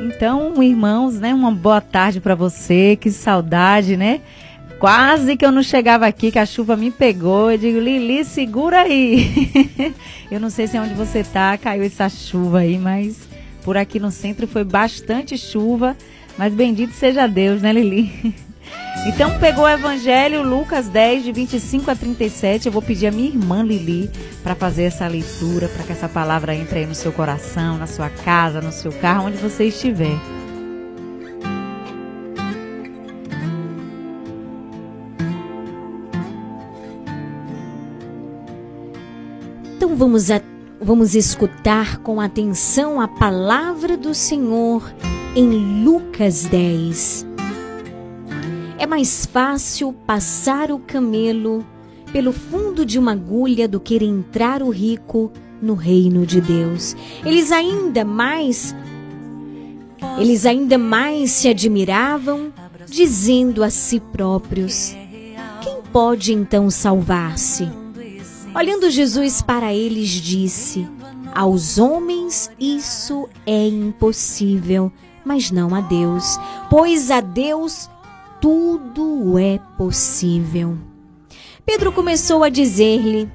Então, irmãos, né? Uma boa tarde para você. Que saudade, né? Quase que eu não chegava aqui, que a chuva me pegou. Eu digo, Lili, segura aí. (laughs) eu não sei se é onde você tá, caiu essa chuva aí, mas por aqui no centro foi bastante chuva. Mas bendito seja Deus, né, Lili? (laughs) Então pegou o Evangelho, Lucas 10, de 25 a 37. Eu vou pedir a minha irmã Lili para fazer essa leitura, para que essa palavra entre aí no seu coração, na sua casa, no seu carro, onde você estiver. Então vamos, a, vamos escutar com atenção a palavra do Senhor em Lucas 10. É mais fácil passar o camelo pelo fundo de uma agulha do que entrar o rico no reino de Deus. Eles ainda mais eles ainda mais se admiravam, dizendo a si próprios: Quem pode então salvar-se? Olhando Jesus para eles, disse: Aos homens isso é impossível, mas não a Deus, pois a Deus tudo é possível. Pedro começou a dizer-lhe: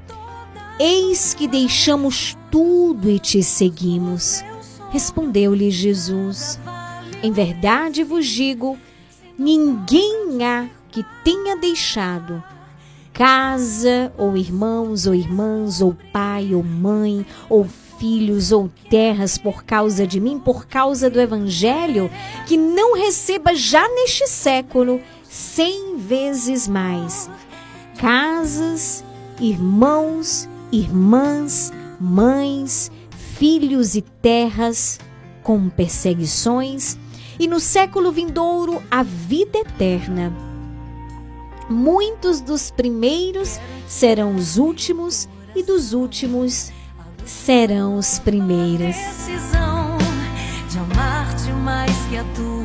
Eis que deixamos tudo e te seguimos. Respondeu-lhe Jesus: Em verdade vos digo, ninguém há que tenha deixado casa, ou irmãos, ou irmãs, ou pai, ou mãe, ou filhos, ou terras por causa de mim, por causa do Evangelho, que não receba já neste século cem vezes mais casas, irmãos, irmãs, mães, filhos e terras com perseguições, e no século vindouro a vida eterna. Muitos dos primeiros serão os últimos, e dos últimos serão os primeiros. decisão de amar-te mais que a tudo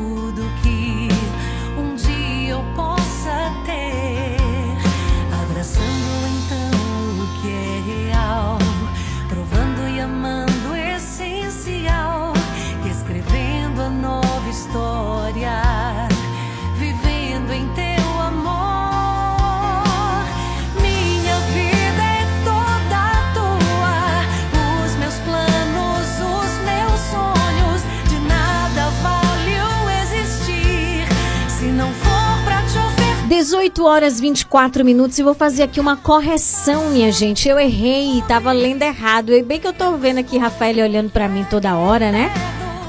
18 horas 24 minutos e vou fazer aqui uma correção, minha gente. Eu errei, tava lendo errado. E bem que eu tô vendo aqui Rafael olhando pra mim toda hora, né?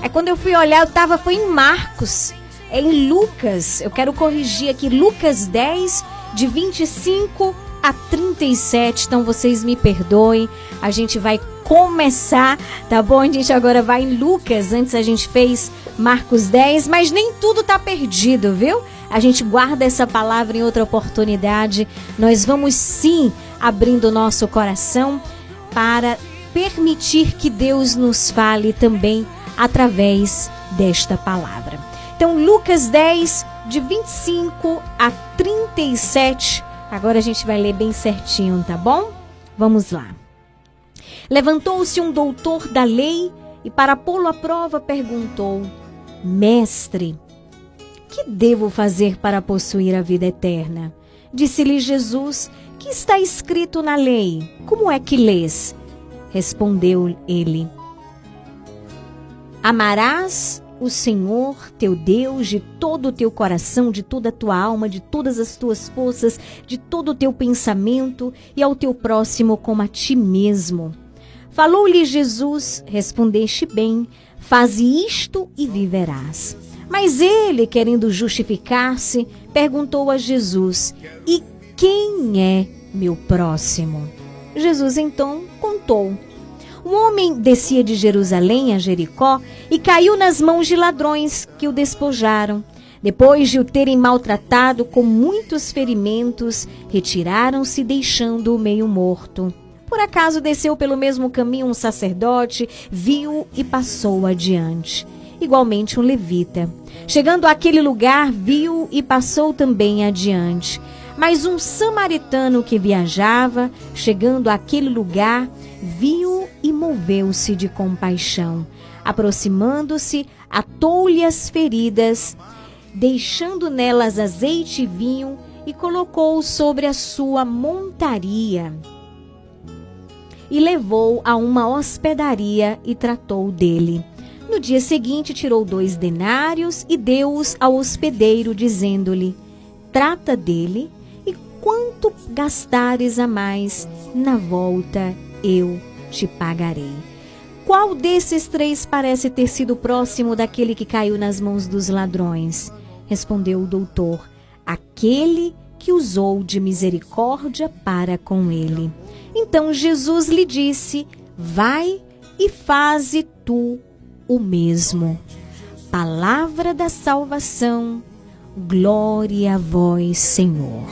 É quando eu fui olhar, eu tava foi em Marcos, é em Lucas. Eu quero corrigir aqui Lucas 10 de 25 a 37. Então vocês me perdoem. A gente vai começar, tá bom? A gente agora vai em Lucas. Antes a gente fez Marcos 10, mas nem tudo tá perdido, viu? A gente guarda essa palavra em outra oportunidade. Nós vamos sim abrindo nosso coração para permitir que Deus nos fale também através desta palavra. Então, Lucas 10, de 25 a 37. Agora a gente vai ler bem certinho, tá bom? Vamos lá. Levantou-se um doutor da lei e, para pô-lo à prova, perguntou: Mestre, Que devo fazer para possuir a vida eterna? Disse-lhe Jesus: Que está escrito na lei? Como é que lês? Respondeu ele: Amarás o Senhor teu Deus de todo o teu coração, de toda a tua alma, de todas as tuas forças, de todo o teu pensamento e ao teu próximo como a ti mesmo. Falou-lhe Jesus: Respondeste bem, faze isto e viverás. Mas ele, querendo justificar-se, perguntou a Jesus: E quem é meu próximo? Jesus então contou. Um homem descia de Jerusalém a Jericó e caiu nas mãos de ladrões que o despojaram. Depois de o terem maltratado com muitos ferimentos, retiraram-se, deixando-o meio morto. Por acaso desceu pelo mesmo caminho um sacerdote, viu e passou adiante. Igualmente um levita. Chegando àquele lugar, viu e passou também adiante. Mas um samaritano que viajava, chegando àquele lugar, viu e moveu-se de compaixão. Aproximando-se, atou-lhe as feridas, deixando nelas azeite e vinho, e colocou-o sobre a sua montaria. E levou a uma hospedaria e tratou dele. No dia seguinte, tirou dois denários e deu-os ao hospedeiro, dizendo-lhe: Trata dele, e quanto gastares a mais, na volta eu te pagarei. Qual desses três parece ter sido próximo daquele que caiu nas mãos dos ladrões? Respondeu o doutor: Aquele que usou de misericórdia para com ele. Então Jesus lhe disse: Vai e faze tu o mesmo. Palavra da salvação, glória a vós, Senhor.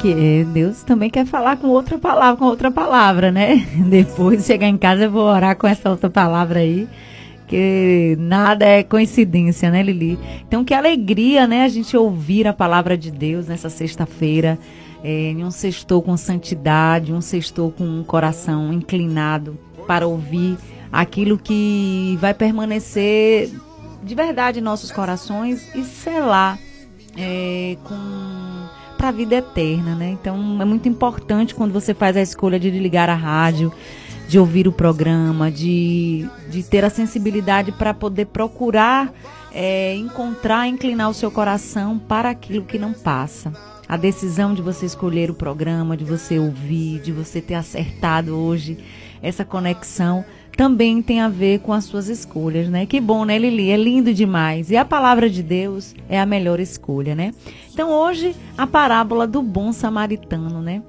Que Deus também quer falar com outra palavra, com outra palavra, né? (laughs) Depois de chegar em casa eu vou orar com essa outra palavra aí, que nada é coincidência, né, Lili? Então que alegria, né, a gente ouvir a palavra de Deus nessa sexta-feira, é, em um sextou com santidade, um sextou com um coração inclinado para ouvir aquilo que vai permanecer de verdade em nossos corações e selar é, para a vida eterna, né? Então é muito importante quando você faz a escolha de ligar a rádio, de ouvir o programa, de, de ter a sensibilidade para poder procurar é, encontrar, inclinar o seu coração para aquilo que não passa. A decisão de você escolher o programa, de você ouvir, de você ter acertado hoje essa conexão também tem a ver com as suas escolhas, né? Que bom, né, Lili? É lindo demais. E a palavra de Deus é a melhor escolha, né? Então, hoje, a parábola do bom samaritano, né?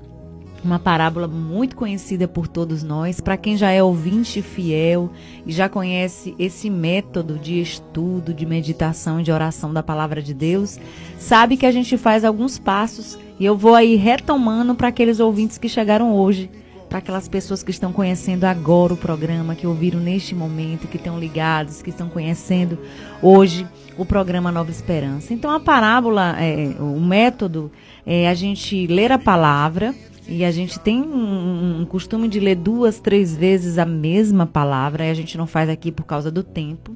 Uma parábola muito conhecida por todos nós. Para quem já é ouvinte fiel e já conhece esse método de estudo, de meditação e de oração da palavra de Deus, sabe que a gente faz alguns passos e eu vou aí retomando para aqueles ouvintes que chegaram hoje para aquelas pessoas que estão conhecendo agora o programa, que ouviram neste momento, que estão ligados, que estão conhecendo hoje o programa Nova Esperança. Então, a parábola, é, o método é a gente ler a palavra. E a gente tem um, um costume de ler duas, três vezes a mesma palavra, e a gente não faz aqui por causa do tempo.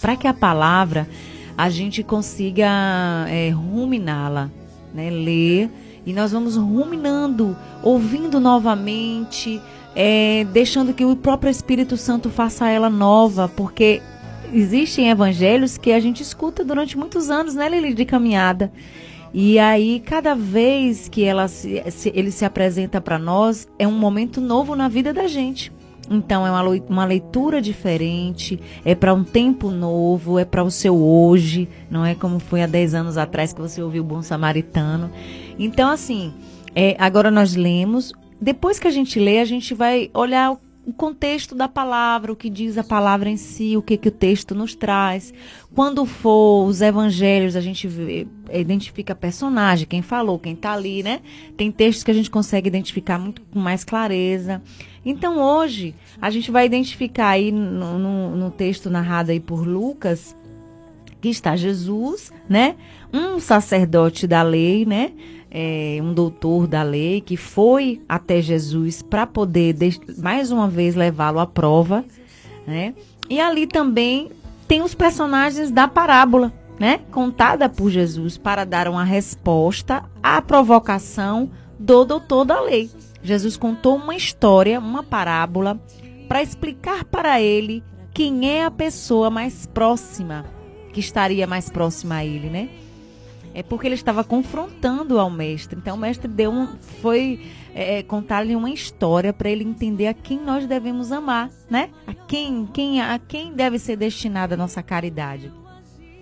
Para que a palavra a gente consiga é, ruminá-la, né? ler e nós vamos ruminando, ouvindo novamente, é, deixando que o próprio Espírito Santo faça ela nova, porque existem evangelhos que a gente escuta durante muitos anos, né, Lili, de caminhada. E aí, cada vez que ela se, se, ele se apresenta para nós, é um momento novo na vida da gente. Então é uma, uma leitura diferente, é para um tempo novo, é para o seu hoje, não é como foi há 10 anos atrás que você ouviu o Bom Samaritano. Então, assim, é, agora nós lemos. Depois que a gente lê, a gente vai olhar o contexto da palavra, o que diz a palavra em si, o que, que o texto nos traz. Quando for os evangelhos, a gente vê, identifica personagem, quem falou, quem está ali, né? Tem textos que a gente consegue identificar muito com mais clareza. Então hoje a gente vai identificar aí no, no, no texto narrado aí por Lucas que está Jesus, né? Um sacerdote da lei, né? É, um doutor da lei que foi até Jesus para poder mais uma vez levá-lo à prova, né? E ali também tem os personagens da parábola, né, contada por Jesus para dar uma resposta à provocação do doutor da lei. Jesus contou uma história, uma parábola, para explicar para ele quem é a pessoa mais próxima, que estaria mais próxima a ele, né? É porque ele estava confrontando ao mestre. Então o mestre deu um, foi é, contar-lhe uma história para ele entender a quem nós devemos amar, né? A quem, quem, a quem deve ser destinada a nossa caridade.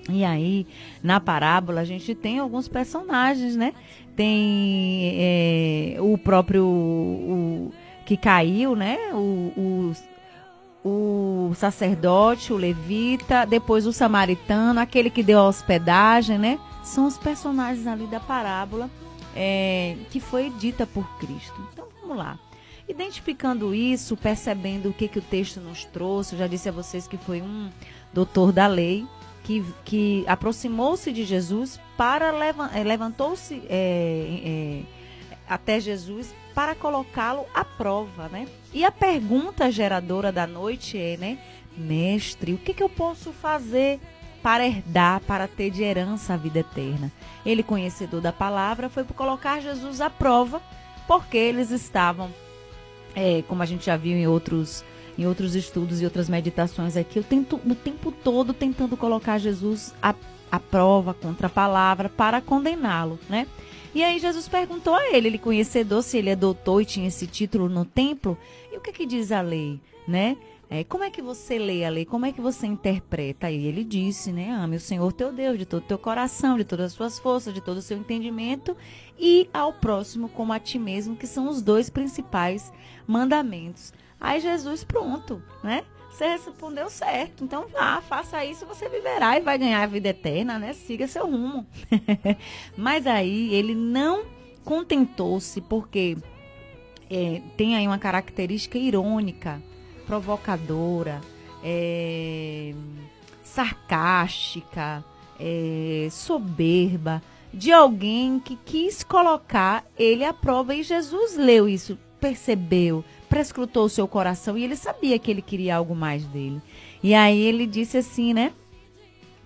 E aí, na parábola, a gente tem alguns personagens, né? Tem é, o próprio o, que caiu, né? O, o, o sacerdote, o levita, depois o samaritano, aquele que deu a hospedagem, né? São os personagens ali da parábola é, que foi dita por Cristo. Então, vamos lá. Identificando isso, percebendo o que, que o texto nos trouxe, já disse a vocês que foi um doutor da lei, que, que aproximou-se de Jesus para eh, levantou-se é, é, até Jesus para colocá-lo à prova, né? E a pergunta geradora da noite é, né, mestre, o que, que eu posso fazer para herdar, para ter de herança a vida eterna? Ele, conhecedor da palavra, foi colocar Jesus à prova, porque eles estavam, é, como a gente já viu em outros em outros estudos e outras meditações aqui, eu tento o tempo todo tentando colocar Jesus à, à prova contra a palavra para condená-lo, né? E aí Jesus perguntou a ele, ele conhecedor, se ele é doutor e tinha esse título no templo, e o que que diz a lei, né? É, como é que você lê a lei? Como é que você interpreta? E ele disse, né? Ame o Senhor teu Deus de todo o teu coração, de todas as suas forças, de todo o seu entendimento e ao próximo como a ti mesmo, que são os dois principais mandamentos. Aí Jesus, pronto, né? Você respondeu certo. Então vá, faça isso, você viverá e vai ganhar a vida eterna, né? Siga seu rumo. (laughs) Mas aí ele não contentou-se, porque é, tem aí uma característica irônica, provocadora, é, sarcástica, é, soberba, de alguém que quis colocar ele à prova. E Jesus leu isso, percebeu, prescrutou o seu coração e ele sabia que ele queria algo mais dele. E aí ele disse assim, né?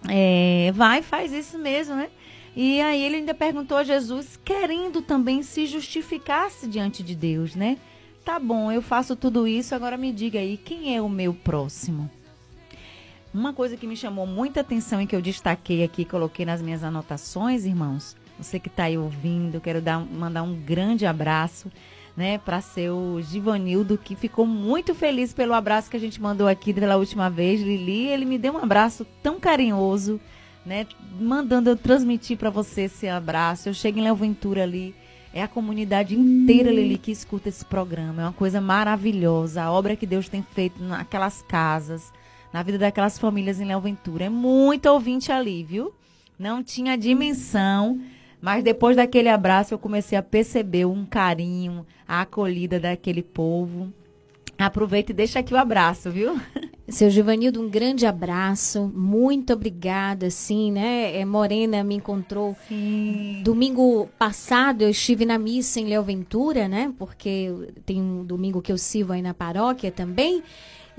É, vai, faz isso mesmo, né? E aí ele ainda perguntou a Jesus, querendo também se justificar-se diante de Deus, né? Tá bom, eu faço tudo isso, agora me diga aí, quem é o meu próximo? Uma coisa que me chamou muita atenção e que eu destaquei aqui, coloquei nas minhas anotações, irmãos. Você que está aí ouvindo, quero dar, mandar um grande abraço né, para ser o Givanildo, que ficou muito feliz pelo abraço que a gente mandou aqui pela última vez, Lili. Ele me deu um abraço tão carinhoso, né, mandando eu transmitir para você esse abraço. Eu chego em Léo Ventura ali, é a comunidade inteira, Lili, que escuta esse programa. É uma coisa maravilhosa, a obra que Deus tem feito naquelas casas, na vida daquelas famílias em Léo Ventura. É muito ouvinte ali, viu? Não tinha dimensão mas depois daquele abraço, eu comecei a perceber um carinho, a acolhida daquele povo. Aproveita e deixa aqui o abraço, viu? (laughs) Seu Givanildo, um grande abraço. Muito obrigada, sim, né? É, Morena me encontrou. Sim. Domingo passado eu estive na missa em Léo Ventura, né? Porque tem um domingo que eu sirvo aí na paróquia também.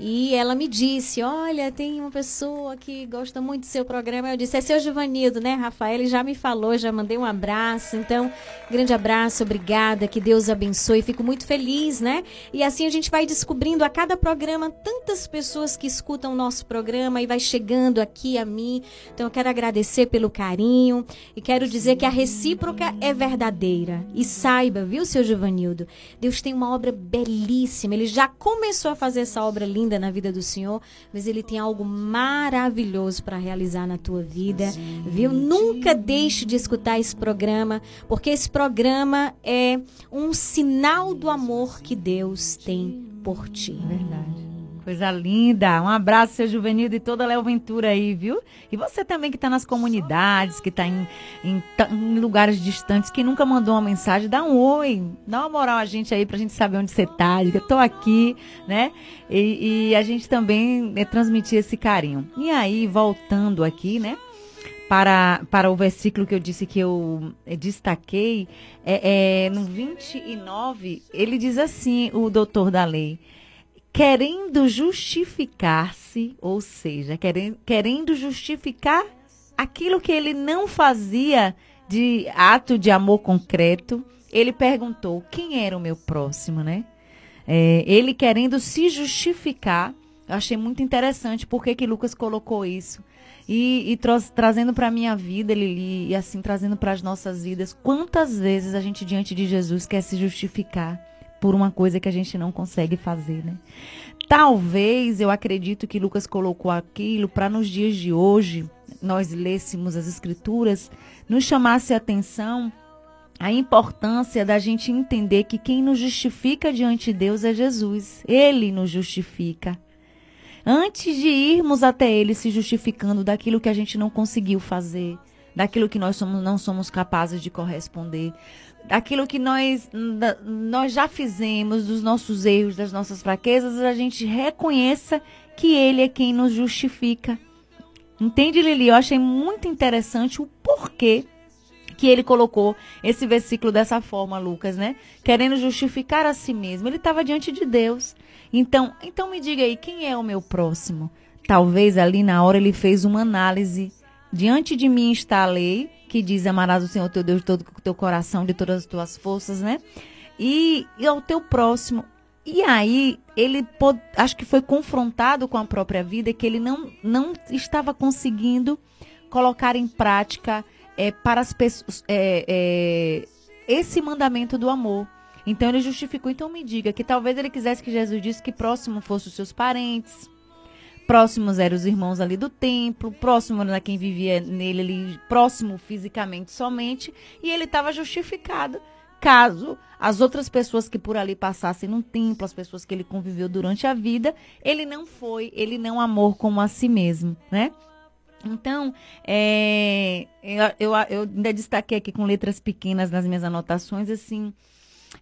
E ela me disse: Olha, tem uma pessoa que gosta muito do seu programa. Eu disse: É seu Givanildo, né, Rafael? Ele já me falou, já mandei um abraço. Então, grande abraço, obrigada. Que Deus abençoe. Fico muito feliz, né? E assim a gente vai descobrindo a cada programa tantas pessoas que escutam o nosso programa e vai chegando aqui a mim. Então, eu quero agradecer pelo carinho e quero dizer que a recíproca é verdadeira. E saiba, viu, seu Givanildo? Deus tem uma obra belíssima. Ele já começou a fazer essa obra linda na vida do Senhor, mas Ele tem algo maravilhoso para realizar na tua vida, viu? Nunca deixe de escutar esse programa, porque esse programa é um sinal do amor que Deus tem por ti. Verdade. Coisa linda. Um abraço, seu Juvenil e toda a Léo Ventura aí, viu? E você também que está nas comunidades, que está em, em, em, lugares distantes, que nunca mandou uma mensagem, dá um oi, dá uma moral a gente aí pra gente saber onde você tá. Diga, tô aqui, né? E, e a gente também é, transmitir esse carinho. E aí, voltando aqui, né? Para, para o versículo que eu disse que eu é, destaquei, é, é, no 29, ele diz assim, o doutor da lei querendo justificar-se, ou seja, querendo, justificar aquilo que ele não fazia de ato de amor concreto, ele perguntou quem era o meu próximo, né? É, ele querendo se justificar. Eu achei muito interessante porque que Lucas colocou isso. E, e tra trazendo para minha vida, Lili, e assim trazendo para as nossas vidas, quantas vezes a gente diante de Jesus quer se justificar por uma coisa que a gente não consegue fazer, né? Talvez eu acredito que Lucas colocou aquilo para nos dias de hoje nós lêssemos as escrituras, nos chamasse a atenção a importância da gente entender que quem nos justifica diante de Deus é Jesus. Ele nos justifica. Antes de irmos até Ele se justificando daquilo que a gente não conseguiu fazer, daquilo que nós somos, não somos capazes de corresponder, daquilo que nós, nós já fizemos, dos nossos erros, das nossas fraquezas, a gente reconheça que Ele é quem nos justifica. Entende, Lili? Eu achei muito interessante o porquê que ele colocou esse versículo dessa forma, Lucas, né? Querendo justificar a si mesmo. Ele estava diante de Deus. Então, então me diga aí, quem é o meu próximo? Talvez ali na hora ele fez uma análise. Diante de mim está a lei, que diz amarás o Senhor teu Deus de todo o teu coração, de todas as tuas forças, né? E, e ao teu próximo. E aí, ele acho que foi confrontado com a própria vida que ele não, não estava conseguindo colocar em prática é, para as pessoas é, é, esse mandamento do amor. Então ele justificou. Então me diga que talvez ele quisesse que Jesus disse que próximo fossem os seus parentes, próximos eram os irmãos ali do templo, próximo era quem vivia nele ali, próximo fisicamente somente, e ele estava justificado caso as outras pessoas que por ali passassem no templo, as pessoas que ele conviveu durante a vida, ele não foi, ele não amou como a si mesmo, né? Então, é, eu, eu, eu ainda destaquei aqui com letras pequenas nas minhas anotações, assim,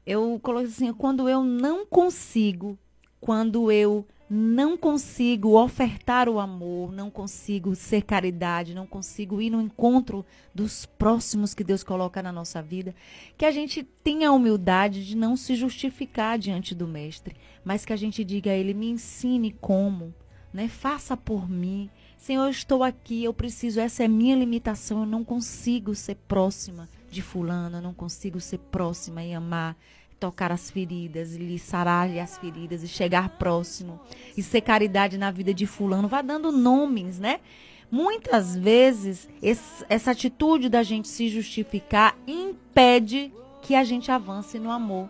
eu coloquei assim, quando eu não consigo, quando eu não consigo ofertar o amor, não consigo ser caridade, não consigo ir no encontro dos próximos que Deus coloca na nossa vida, que a gente tenha a humildade de não se justificar diante do mestre, mas que a gente diga a ele me ensine como, né? Faça por mim. Senhor, eu estou aqui, eu preciso, essa é minha limitação, eu não consigo ser próxima de fulano, eu não consigo ser próxima e amar tocar as feridas, e lhe sarar as feridas, e chegar próximo, e ser caridade na vida de fulano, vá dando nomes, né? Muitas vezes, esse, essa atitude da gente se justificar impede que a gente avance no amor.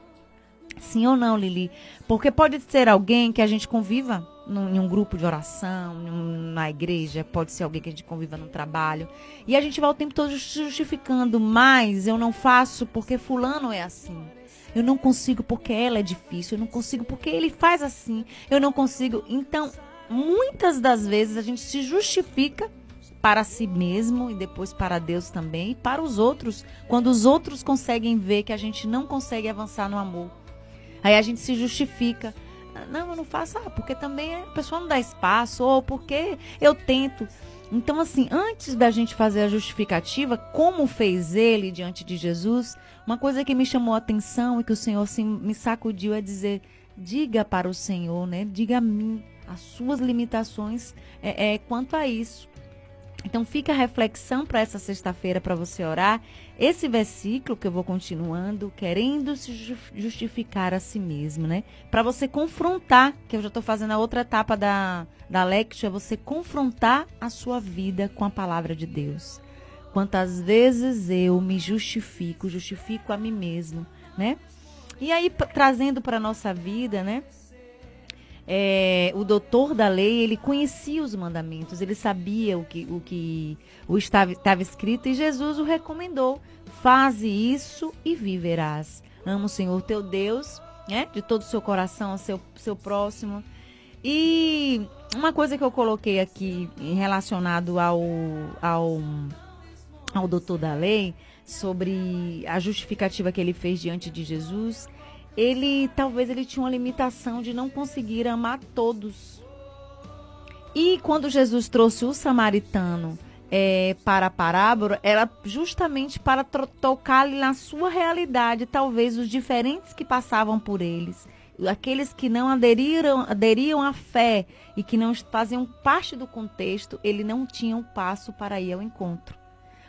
Sim ou não, Lili? Porque pode ser alguém que a gente conviva em um grupo de oração, num, na igreja, pode ser alguém que a gente conviva no trabalho. E a gente vai o tempo todo se justificando, mas eu não faço porque fulano é assim. Eu não consigo porque ela é difícil. Eu não consigo porque ele faz assim. Eu não consigo. Então, muitas das vezes a gente se justifica para si mesmo e depois para Deus também e para os outros, quando os outros conseguem ver que a gente não consegue avançar no amor. Aí a gente se justifica. Não, eu não faço, ah, porque também a pessoa não dá espaço, ou porque eu tento. Então, assim, antes da gente fazer a justificativa, como fez ele diante de Jesus, uma coisa que me chamou a atenção e que o Senhor assim, me sacudiu é dizer: diga para o Senhor, né? Diga a mim as suas limitações é, é quanto a isso. Então fica a reflexão para essa sexta-feira para você orar. Esse versículo que eu vou continuando, querendo se justificar a si mesmo, né? Para você confrontar, que eu já estou fazendo a outra etapa da, da lecture, é você confrontar a sua vida com a palavra de Deus. Quantas vezes eu me justifico, justifico a mim mesmo, né? E aí, trazendo para nossa vida, né? É, o doutor da lei, ele conhecia os mandamentos, ele sabia o que, o que o estava, estava escrito e Jesus o recomendou. Faze isso e viverás. Ama o Senhor teu Deus, né? De todo o seu coração, seu, seu próximo. E uma coisa que eu coloquei aqui relacionado ao, ao ao doutor da lei sobre a justificativa que ele fez diante de Jesus, ele talvez ele tinha uma limitação de não conseguir amar todos. E quando Jesus trouxe o samaritano é, para a parábola, era justamente para tocar-lhe na sua realidade, talvez os diferentes que passavam por eles. aqueles que não aderiram, aderiam à fé e que não faziam parte do contexto, ele não tinha um passo para ir ao encontro.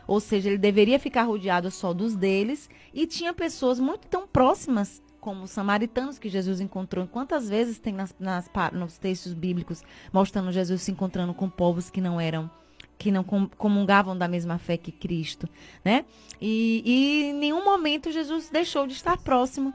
Ou seja, ele deveria ficar rodeado só dos deles e tinha pessoas muito tão próximas como os samaritanos que Jesus encontrou. Quantas vezes tem nas, nas, nos textos bíblicos mostrando Jesus se encontrando com povos que não eram que não comungavam da mesma fé que Cristo, né? E, e em nenhum momento Jesus deixou de estar próximo.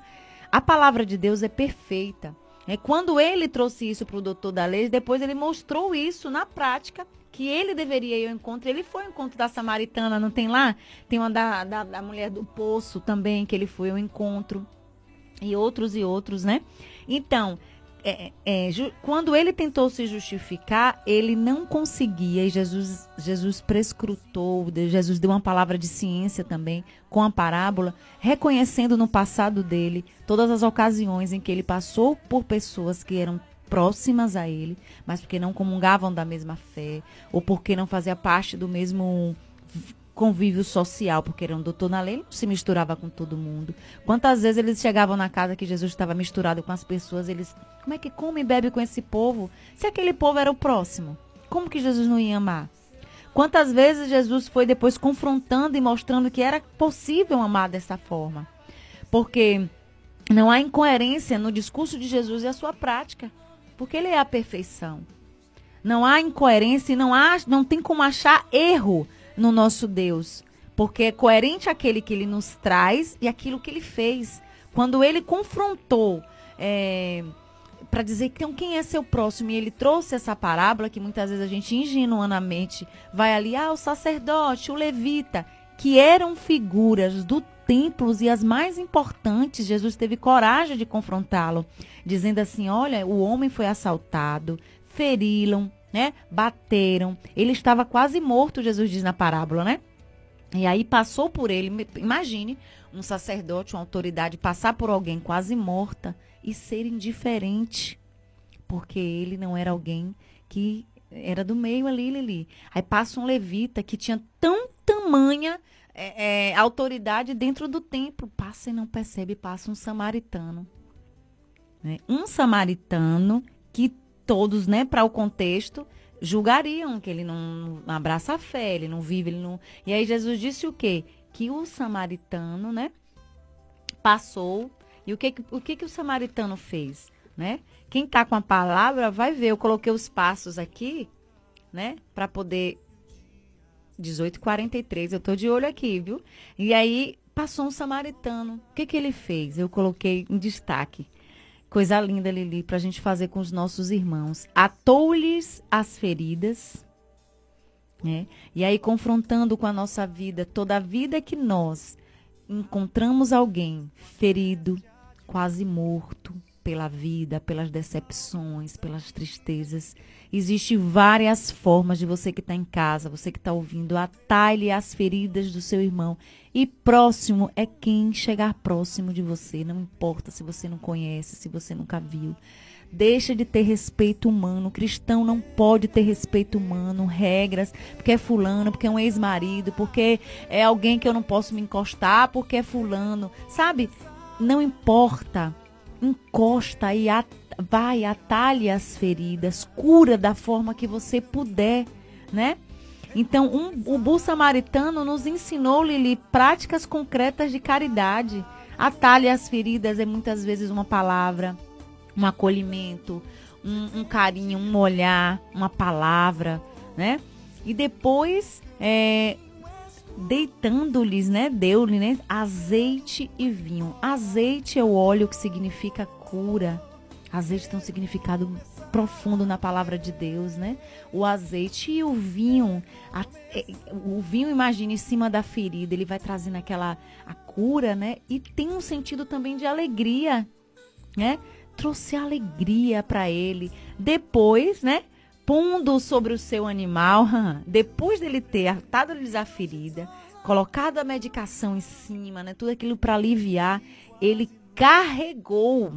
A palavra de Deus é perfeita. É quando ele trouxe isso para o doutor da lei, depois ele mostrou isso na prática que ele deveria ir ao encontro. Ele foi ao encontro da samaritana, não tem lá? Tem uma da, da, da mulher do poço também, que ele foi ao encontro. E outros e outros, né? Então, é, é, quando ele tentou se justificar, ele não conseguia, e Jesus, Jesus prescrutou, Jesus deu uma palavra de ciência também com a parábola, reconhecendo no passado dele todas as ocasiões em que ele passou por pessoas que eram próximas a ele, mas porque não comungavam da mesma fé, ou porque não fazia parte do mesmo convívio social, porque era um doutor na lei, se misturava com todo mundo. Quantas vezes eles chegavam na casa que Jesus estava misturado com as pessoas, eles, como é que come e bebe com esse povo? Se aquele povo era o próximo, como que Jesus não ia amar? Quantas vezes Jesus foi depois confrontando e mostrando que era possível amar dessa forma? Porque não há incoerência no discurso de Jesus e a sua prática, porque ele é a perfeição. Não há incoerência e não, há, não tem como achar erro no nosso Deus, porque é coerente aquele que ele nos traz e aquilo que ele fez. Quando ele confrontou é, para dizer então quem é seu próximo e ele trouxe essa parábola que muitas vezes a gente ingenuamente vai ali, ah, o sacerdote, o levita, que eram figuras do templos e as mais importantes, Jesus teve coragem de confrontá-lo, dizendo assim: Olha, o homem foi assaltado, feriram, né? Bateram. Ele estava quase morto, Jesus diz na parábola, né? E aí passou por ele. Imagine um sacerdote, uma autoridade passar por alguém quase morta e ser indiferente, porque ele não era alguém que era do meio ali, Lili. Aí passa um levita que tinha tão tamanha é, é, autoridade dentro do templo, passa e não percebe, passa um samaritano. Né? Um samaritano que todos, né, para o contexto, julgariam que ele não, abraça a fé, ele não vive, ele não. E aí Jesus disse o quê? Que o samaritano, né, passou. E o que o que, que o samaritano fez, né? Quem tá com a palavra vai ver. Eu coloquei os passos aqui, né, para poder 18:43. Eu tô de olho aqui, viu? E aí passou um samaritano. O que que ele fez? Eu coloquei em destaque. Coisa linda, Lili, para a gente fazer com os nossos irmãos. Atou-lhes as feridas, né? E aí, confrontando com a nossa vida, toda a vida que nós encontramos alguém ferido, quase morto pela vida, pelas decepções, pelas tristezas. Existem várias formas de você que está em casa, você que está ouvindo, atalhe as feridas do seu irmão e próximo é quem chegar próximo de você, não importa se você não conhece, se você nunca viu. Deixa de ter respeito humano. O cristão não pode ter respeito humano, regras, porque é fulano, porque é um ex-marido, porque é alguém que eu não posso me encostar, porque é fulano. Sabe? Não importa. Encosta e at vai, atalhe as feridas, cura da forma que você puder, né? Então, um, o bom samaritano nos ensinou, Lili, práticas concretas de caridade. Atalhe as feridas é muitas vezes uma palavra, um acolhimento, um, um carinho, um olhar, uma palavra, né? E depois, é, deitando-lhes, né? Deu-lhe né? azeite e vinho. Azeite é o óleo que significa cura. Azeite tem um significado profundo na palavra de Deus, né? O azeite e o vinho, a, é, o vinho imagina em cima da ferida, ele vai trazendo aquela a cura, né? E tem um sentido também de alegria, né? Trouxe alegria para ele. Depois, né? Pondo sobre o seu animal, (laughs) depois dele ter atado-lhes a ferida, colocado a medicação em cima, né? Tudo aquilo para aliviar, ele carregou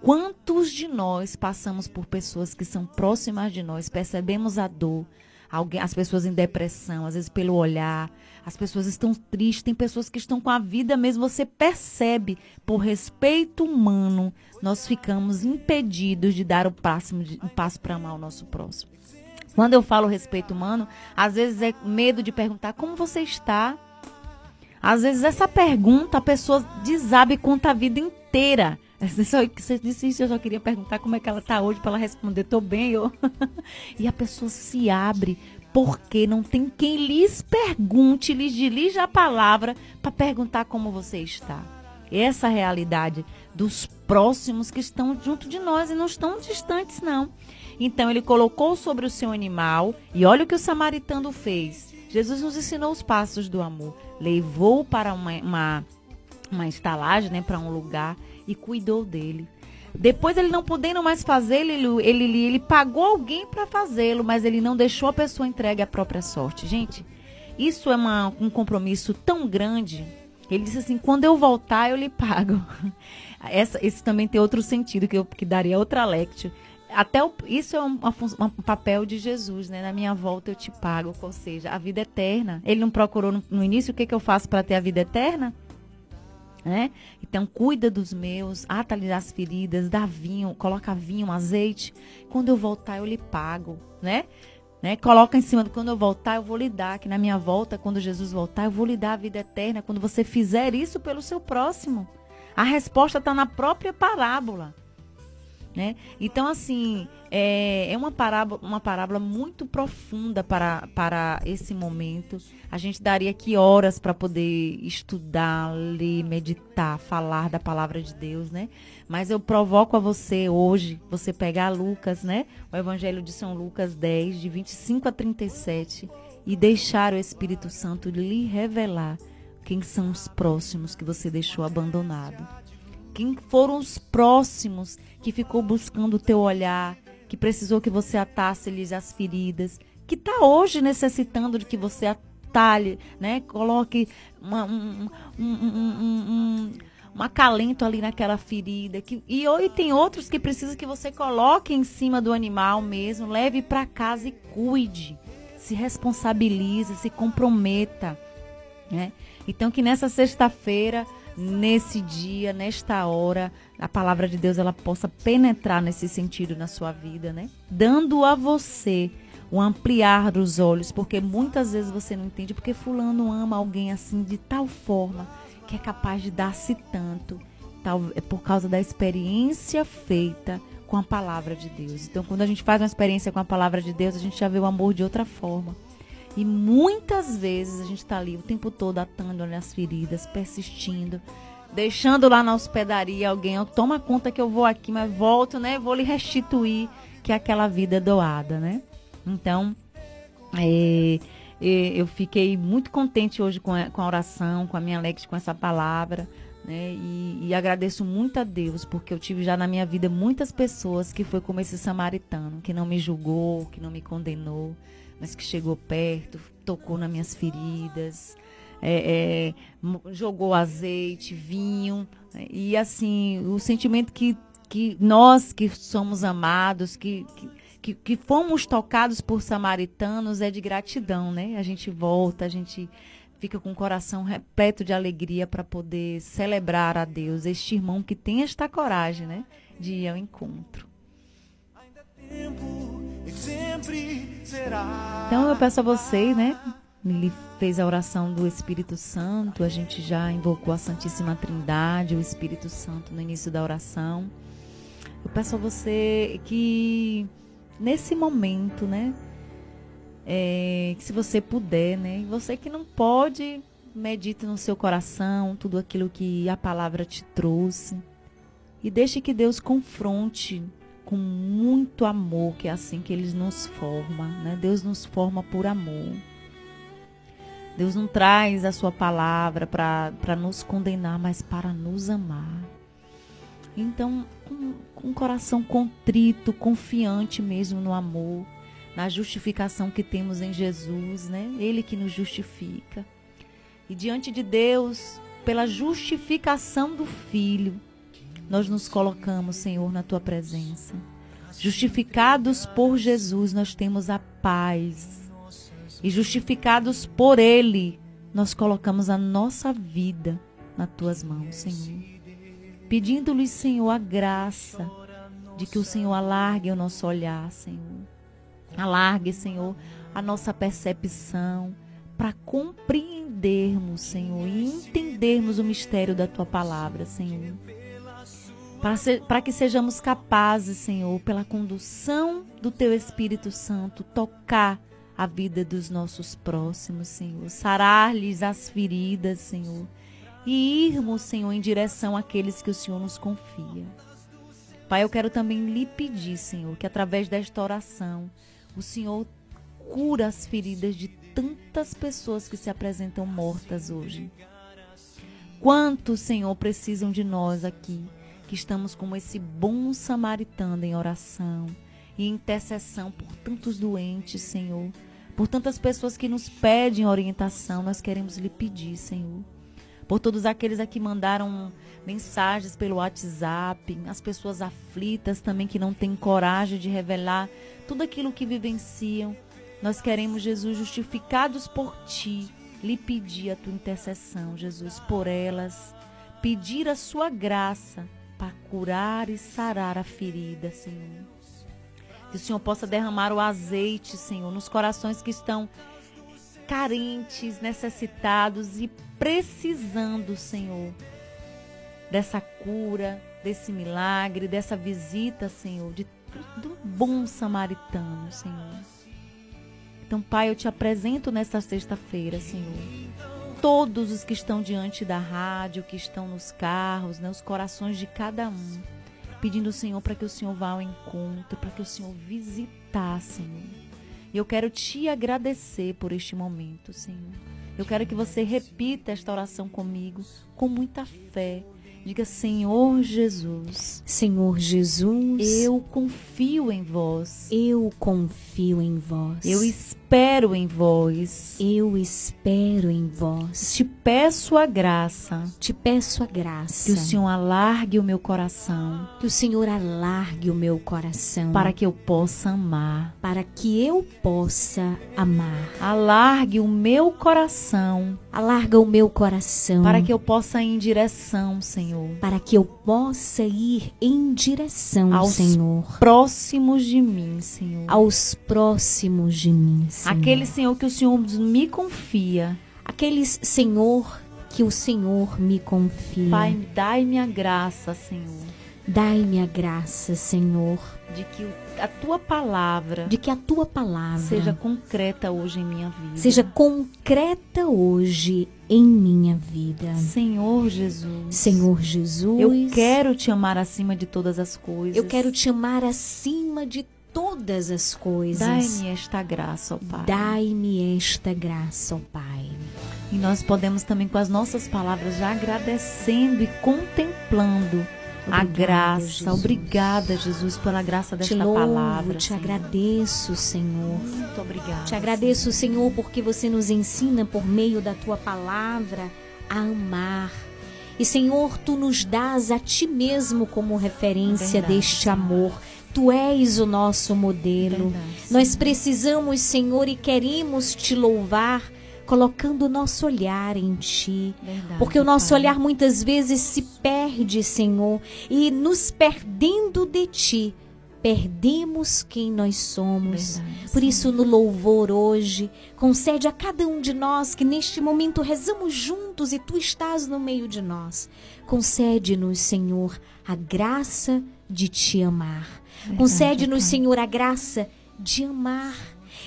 Quantos de nós passamos por pessoas que são próximas de nós, percebemos a dor, Alguém, as pessoas em depressão, às vezes pelo olhar, as pessoas estão tristes, tem pessoas que estão com a vida mesmo, você percebe, por respeito humano, nós ficamos impedidos de dar o próximo, um passo para amar o nosso próximo. Quando eu falo respeito humano, às vezes é medo de perguntar como você está. Às vezes essa pergunta a pessoa desabe e conta a vida inteira. (laughs) Só- Você disse isso, eu só queria perguntar como é que ela está hoje para ela responder, tô bem. Eu... (laughs) e a pessoa se abre porque não tem quem lhes pergunte, lhes dirija a palavra para perguntar como você está. Essa realidade dos próximos que estão junto de nós e não estão distantes, não. Então ele colocou sobre o seu animal, e olha o que o samaritano fez. Jesus nos ensinou os passos do amor. Levou para uma, uma, uma estalagem, né, para um lugar, e cuidou dele. Depois ele não podendo mais fazer, ele, ele, ele, pagou alguém para fazê-lo, mas ele não deixou a pessoa entregue à própria sorte. Gente, isso é uma- um compromisso tão grande. Ele disse assim: quando eu voltar, eu lhe pago. (laughs) Essa, esse também tem outro sentido que, eu, que daria outra lectio. Até o- isso é um, um papel de Jesus, né? Na minha volta eu te pago, ou seja, a vida eterna. Ele não procurou no, no início o que, que eu faço para ter a vida eterna? Né? Então cuida dos meus, ata-lhe as feridas, dá vinho, coloca vinho, azeite. Quando eu voltar eu lhe pago, né? Né? Coloca em cima do quando eu voltar eu vou lhe dar, que na minha volta, quando Jesus voltar, eu vou lhe dar a vida eterna quando você fizer isso pelo seu próximo. A resposta está na própria parábola. Né? Então, assim, é, é uma, parábola, uma parábola muito profunda para, para esse momento. A gente daria aqui horas para poder estudar, ler, meditar, falar da palavra de Deus, né? Mas eu provoco a você hoje, você pegar Lucas, né? O Evangelho de São Lucas 10, de 25 a 37, e deixar o Espírito Santo lhe revelar quem são os próximos que você deixou abandonado quem foram os próximos que ficou buscando o teu olhar, que precisou que você atasse-lhes as feridas, que está hoje necessitando de que você atalhe, né? Coloque uma, um, um, um, um, um- acalento ali naquela ferida. Que, e, e tem outros que precisam que você coloque em cima do animal mesmo, leve para casa e cuide. Se responsabilize, se comprometa né? Então que nessa sexta-feira, nesse dia, nesta hora, a palavra de Deus ela possa penetrar nesse sentido na sua vida, né? Dando a você o ampliar dos olhos, porque muitas vezes você não entende porque fulano ama alguém assim de tal forma que é capaz de dar-se tanto, tal, é por causa da experiência feita com a palavra de Deus. Então, quando a gente faz uma experiência com a palavra de Deus, a gente já vê o amor de outra forma. E muitas vezes a gente está ali o tempo todo atando as feridas, persistindo, deixando lá na hospedaria alguém, ó, toma conta que eu vou aqui, mas volto, né? Vou lhe restituir que é aquela vida doada, né? Então, é, é, eu fiquei muito contente hoje com a, com a oração, com a minha lex, com essa palavra. Né? E, e agradeço muito a Deus, porque eu tive já na minha vida muitas pessoas que foi como esse samaritano, que não me julgou, que não me condenou, mas que chegou perto, tocou nas minhas feridas, é, é, jogou azeite, vinho. né? E assim, o sentimento que, que nós que somos amados, que, que, que, que fomos tocados por samaritanos, é de gratidão, né? A gente volta, a gente fica com o coração repleto de alegria para poder celebrar a Deus, este irmão que tem esta coragem, né? De ir ao encontro. Então eu peço a vocês, né? Ele fez a oração do Espírito Santo, a gente já invocou a Santíssima Trindade, o Espírito Santo no início da oração. Eu peço a você que nesse momento, né? é, que se você puder, né? Você que não pode, medite no seu coração tudo aquilo que a palavra te trouxe. E deixe que Deus confronte com muito amor, que é assim que Ele nos forma, né? Deus nos forma por amor. Deus não traz a sua palavra para nos condenar, mas para nos amar. Então, com, com um coração contrito, confiante mesmo no amor, na justificação que temos em Jesus, né? Ele que nos justifica. E diante de Deus, pela justificação do Filho, nós nos colocamos, Senhor, na tua presença. Justificados por Jesus, nós temos a paz. E justificados por Ele, nós colocamos a nossa vida nas tuas mãos, Senhor. Pedindo-lhe, Senhor, a graça de que o Senhor alargue o nosso olhar, Senhor. Alargue, Senhor, a nossa percepção para compreendermos, Senhor, e entendermos o mistério da tua palavra, Senhor. Para, se- para que sejamos capazes, Senhor, pela condução do teu Espírito Santo, tocar a vida dos nossos próximos, Senhor, sarar-lhes as feridas, Senhor, e irmos, Senhor, em direção àqueles que o Senhor nos confia. Pai, eu quero também lhe pedir, Senhor, que através desta oração, o Senhor cura as feridas de tantas pessoas que se apresentam mortas hoje. Quantos, Senhor, precisam de nós aqui, que estamos como esse bom samaritano em oração e intercessão por tantos doentes, Senhor, por tantas pessoas que nos pedem orientação, nós queremos lhe pedir, Senhor. Por todos aqueles que mandaram mensagens pelo WhatsApp, as pessoas aflitas também que não têm coragem de revelar tudo aquilo que vivenciam. Nós queremos, Jesus, justificados por ti, lhe pedir a tua intercessão, Jesus, por elas, pedir a sua graça para curar e sarar a ferida, Senhor. Que o Senhor possa derramar o azeite, Senhor, nos corações que estão carentes, necessitados e precisando, Senhor, dessa cura, desse milagre, dessa visita, Senhor, de, do bom samaritano, Senhor. Então, Pai, eu te apresento nesta sexta-feira, Senhor. Todos os que estão diante da rádio, que estão nos carros, né, os corações de cada um, pedindo, Senhor, para que o Senhor vá ao encontro, para que o Senhor visitar, Senhor. E eu quero te agradecer por este momento, Senhor. Eu quero que você repita esta oração comigo com muita fé. Diga, Senhor Jesus. Senhor Jesus. Eu confio em vós. Eu confio em vós. Eu espero em vós. Eu espero em vós. Te peço a graça. Te peço a graça. Que o Senhor alargue o meu coração. Que o Senhor alargue o meu coração. Para que eu possa amar. Para que eu possa amar. Alargue o meu coração. Alarga o meu coração. Para que eu possa ir em direção, Senhor. Para que eu possa ir em direção, aos Senhor. próximos de mim, Senhor. Aos próximos de mim, Senhor. Aquele Senhor que o Senhor me confia. Aqueles, Senhor, que o Senhor me confia. Pai, dai-me a graça, Senhor. Dai-me a graça, Senhor. De que a tua palavra. De que a tua palavra. Seja concreta hoje em minha vida. Seja concreta hoje em minha vida. Senhor Jesus. Senhor Jesus. Eu quero te amar acima de todas as coisas. Eu quero te amar acima de todas as coisas. Dai-me esta graça, ó Pai. Dai-me esta graça, ó Pai. E nós podemos também, com as nossas palavras, já agradecendo e contemplando Obrigada, a graça. Jesus. Obrigada, Jesus, pela graça desta te louvo, palavra. te Senhor. agradeço, Senhor. Muito obrigada. Te agradeço, Senhor, porque você nos ensina por meio da tua palavra a amar. E, Senhor, tu nos dás a ti mesmo como referência Verdade, deste Senhor. Tu és o nosso modelo. Verdade, Nós precisamos, Senhor, e queremos te louvar colocando o nosso olhar em ti. Verdade, Porque o nosso Pai. olhar muitas vezes se perde, Senhor, e nos perdendo de ti, perdemos quem nós somos. Verdade, Por isso, no louvor hoje, concede a cada um de nós que neste momento rezamos juntos e tu estás no meio de nós. Concede-nos, Senhor, a graça de te amar. Concede-nos. Senhor, a graça de amar.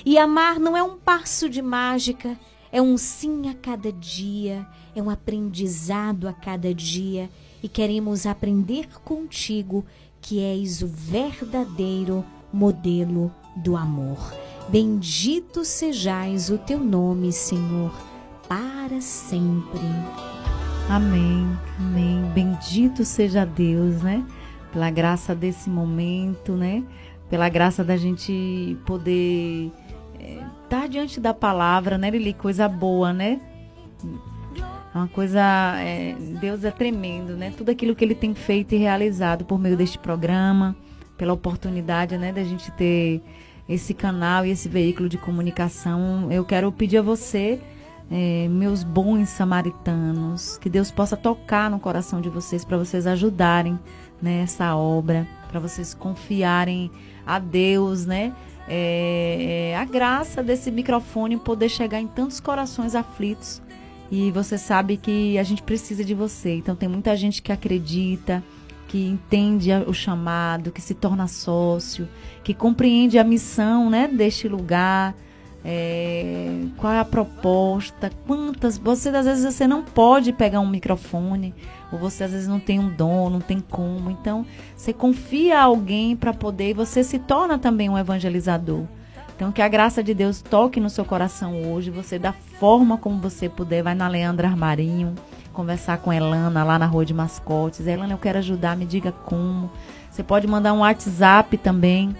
E amar não é um passo de mágica, é um sim a cada dia, é um aprendizado a cada dia. E queremos aprender contigo, que és o verdadeiro modelo do amor. Bendito sejais o teu nome, Senhor, para sempre. Amém, amém. Bendito seja Deus, né? Pela graça desse momento, né? Pela graça da gente poder estar diante da palavra, né, Lili? Coisa boa, né? É uma coisa. é, Deus é tremendo, né? Tudo aquilo que ele tem feito e realizado por meio deste programa, pela oportunidade, né, da gente ter esse canal e esse veículo de comunicação. Eu quero pedir a você, eh, meus bons samaritanos, que Deus possa tocar no coração de vocês para vocês ajudarem nessa obra, para vocês confiarem a Deus, né? É, a graça desse microfone poder chegar em tantos corações aflitos. E você sabe que a gente precisa de você. Então tem muita gente que acredita, que entende o chamado, que se torna sócio, que compreende a missão, né, deste lugar. É, qual é a proposta? Quantas? Você às vezes você não pode pegar um microfone, ou você às vezes não tem um dom, não tem como. Então você confia a alguém para poder e você se torna também um evangelizador. Então que a graça de Deus toque no seu coração hoje, você da forma como você puder, vai na Leandra Armarinho, conversar com Elana lá na Rua de Mascotes. Elana, eu quero ajudar, me diga como. Você pode mandar um WhatsApp também,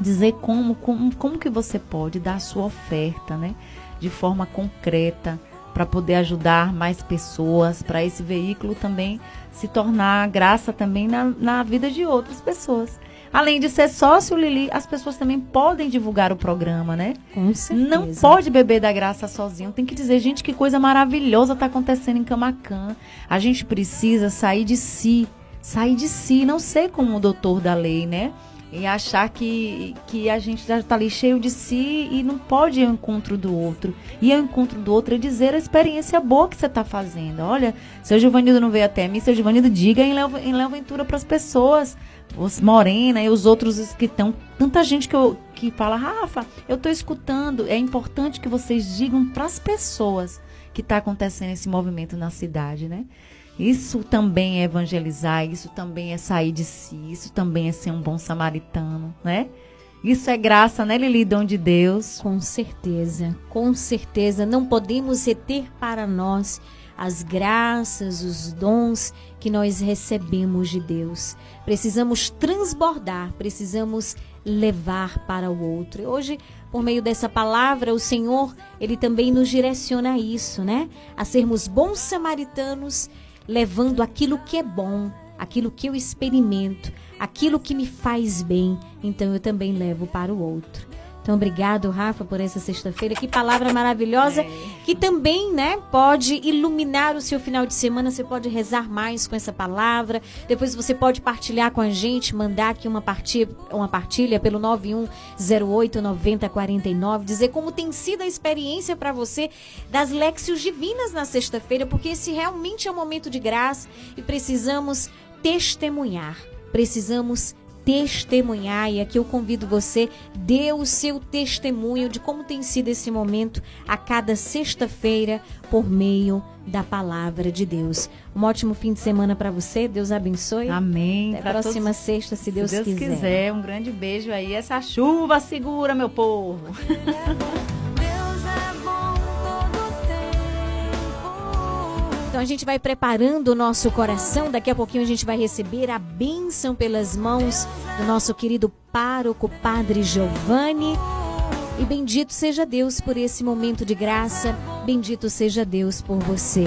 dizer como, como, como que você pode dar a sua oferta, né? De forma concreta, para poder ajudar mais pessoas, para esse veículo também se tornar graça também na, na vida de outras pessoas. Além de ser sócio, Lili, as pessoas também podem divulgar o programa, né? Com certeza. Não pode beber da graça sozinho. Tem que dizer, gente, que coisa maravilhosa está acontecendo em Camacan. A gente precisa sair de si. Sair de si, não ser como o doutor da lei, né? E achar que, que a gente já está ali cheio de si e não pode ir ao encontro do outro. Ir ao encontro do outro é dizer a experiência boa que você está fazendo. Olha, seu Giovanildo não veio até mim, seu Giovanildo diga em Léo, em Léo Ventura para as pessoas. Os Morena e os outros que estão. Tanta gente que, eu, que fala, Rafa, eu estou escutando. É importante que vocês digam para as pessoas que está acontecendo esse movimento na cidade, né? Isso também é evangelizar, isso também é sair de si, isso também é ser um bom samaritano, né? Isso é graça, né, Lili, dom de Deus. Com certeza, com certeza. Não podemos reter para nós as graças, os dons que nós recebemos de Deus. Precisamos transbordar, precisamos levar para o outro. E hoje, por meio dessa palavra, o Senhor, ele também nos direciona a isso, né? A sermos bons samaritanos, levando aquilo que é bom, aquilo que eu experimento, aquilo que me faz bem, então eu também levo para o outro. Então, obrigado, Rafa, por essa sexta-feira. Que palavra maravilhosa, que também, né, pode iluminar o seu final de semana. Você pode rezar mais com essa palavra. Depois você pode partilhar com a gente, mandar aqui uma partilha, uma partilha pelo 9108 9049, dizer como tem sido a experiência para você das Léxios Divinas na sexta-feira, porque esse realmente é um momento de graça e precisamos testemunhar. Precisamos testemunhar e aqui eu convido você dê o seu testemunho de como tem sido esse momento a cada sexta-feira por meio da palavra de Deus. Um ótimo fim de semana para você. Deus abençoe. Amém. Até a próxima todos- sexta, se Deus, Se Deus quiser. quiser. Um grande beijo aí. Essa chuva segura, meu povo. (laughs) Então a gente vai preparando o nosso coração. Daqui a pouquinho a gente vai receber a bênção pelas mãos do nosso querido pároco, Padre Giovanni. E bendito seja Deus por esse momento de graça. Bendito seja Deus por você.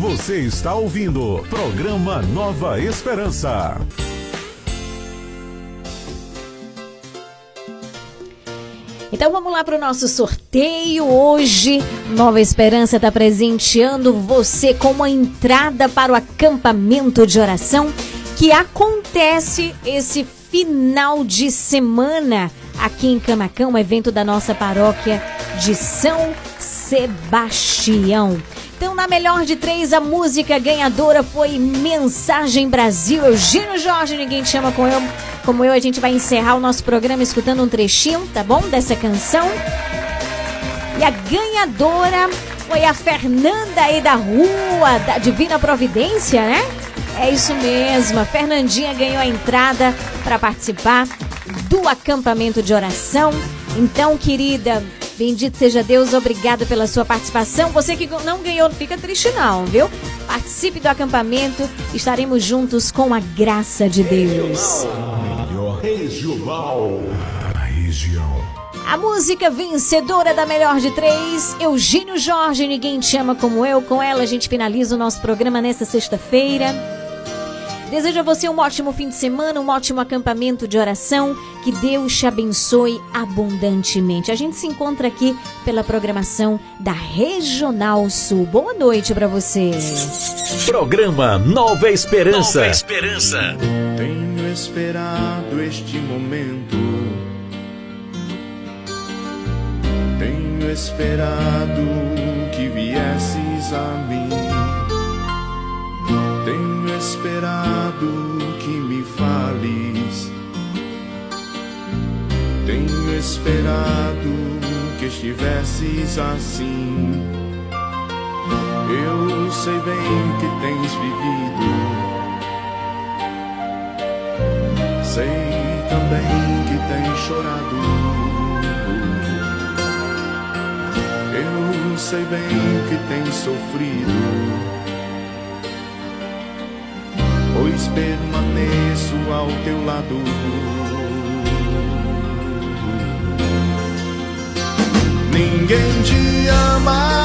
Você está ouvindo programa Nova Esperança. Então vamos lá para o nosso sorteio. Hoje, Nova Esperança está presenteando você com uma entrada para o acampamento de oração que acontece esse final de semana aqui em Camacão, um evento da nossa paróquia de São Sebastião. Então, na melhor de três, a música ganhadora foi Mensagem Brasil. Eugênio Jorge, ninguém te chama com eu, como eu. A gente vai encerrar o nosso programa escutando um trechinho, tá bom? Dessa canção. E a ganhadora foi a Fernanda aí da rua, da Divina Providência, né? É isso mesmo, a Fernandinha ganhou a entrada para participar do acampamento de oração. Então, querida, bendito seja Deus, obrigado pela sua participação. Você que não ganhou, não fica triste não, viu? Participe do acampamento, estaremos juntos com a graça de Deus. Regional da região. A música vencedora da melhor de três, Eugênio Jorge, Ninguém Te Ama Como Eu. Com ela a gente finaliza o nosso programa nesta sexta-feira. Desejo a você um ótimo fim de semana, um ótimo acampamento de oração. Que Deus te abençoe abundantemente. A gente se encontra aqui pela programação da Regional Sul. Boa noite para você. Programa Nova Esperança. Nova Esperança. Tenho esperado este momento. Tenho esperado que viesses a mim. Esperado que me fales. Tenho esperado que estivesses assim. Eu sei bem que tens vivido. Sei também que tens chorado. Eu sei bem que tens sofrido. Pois permaneço ao teu lado. Ninguém te ama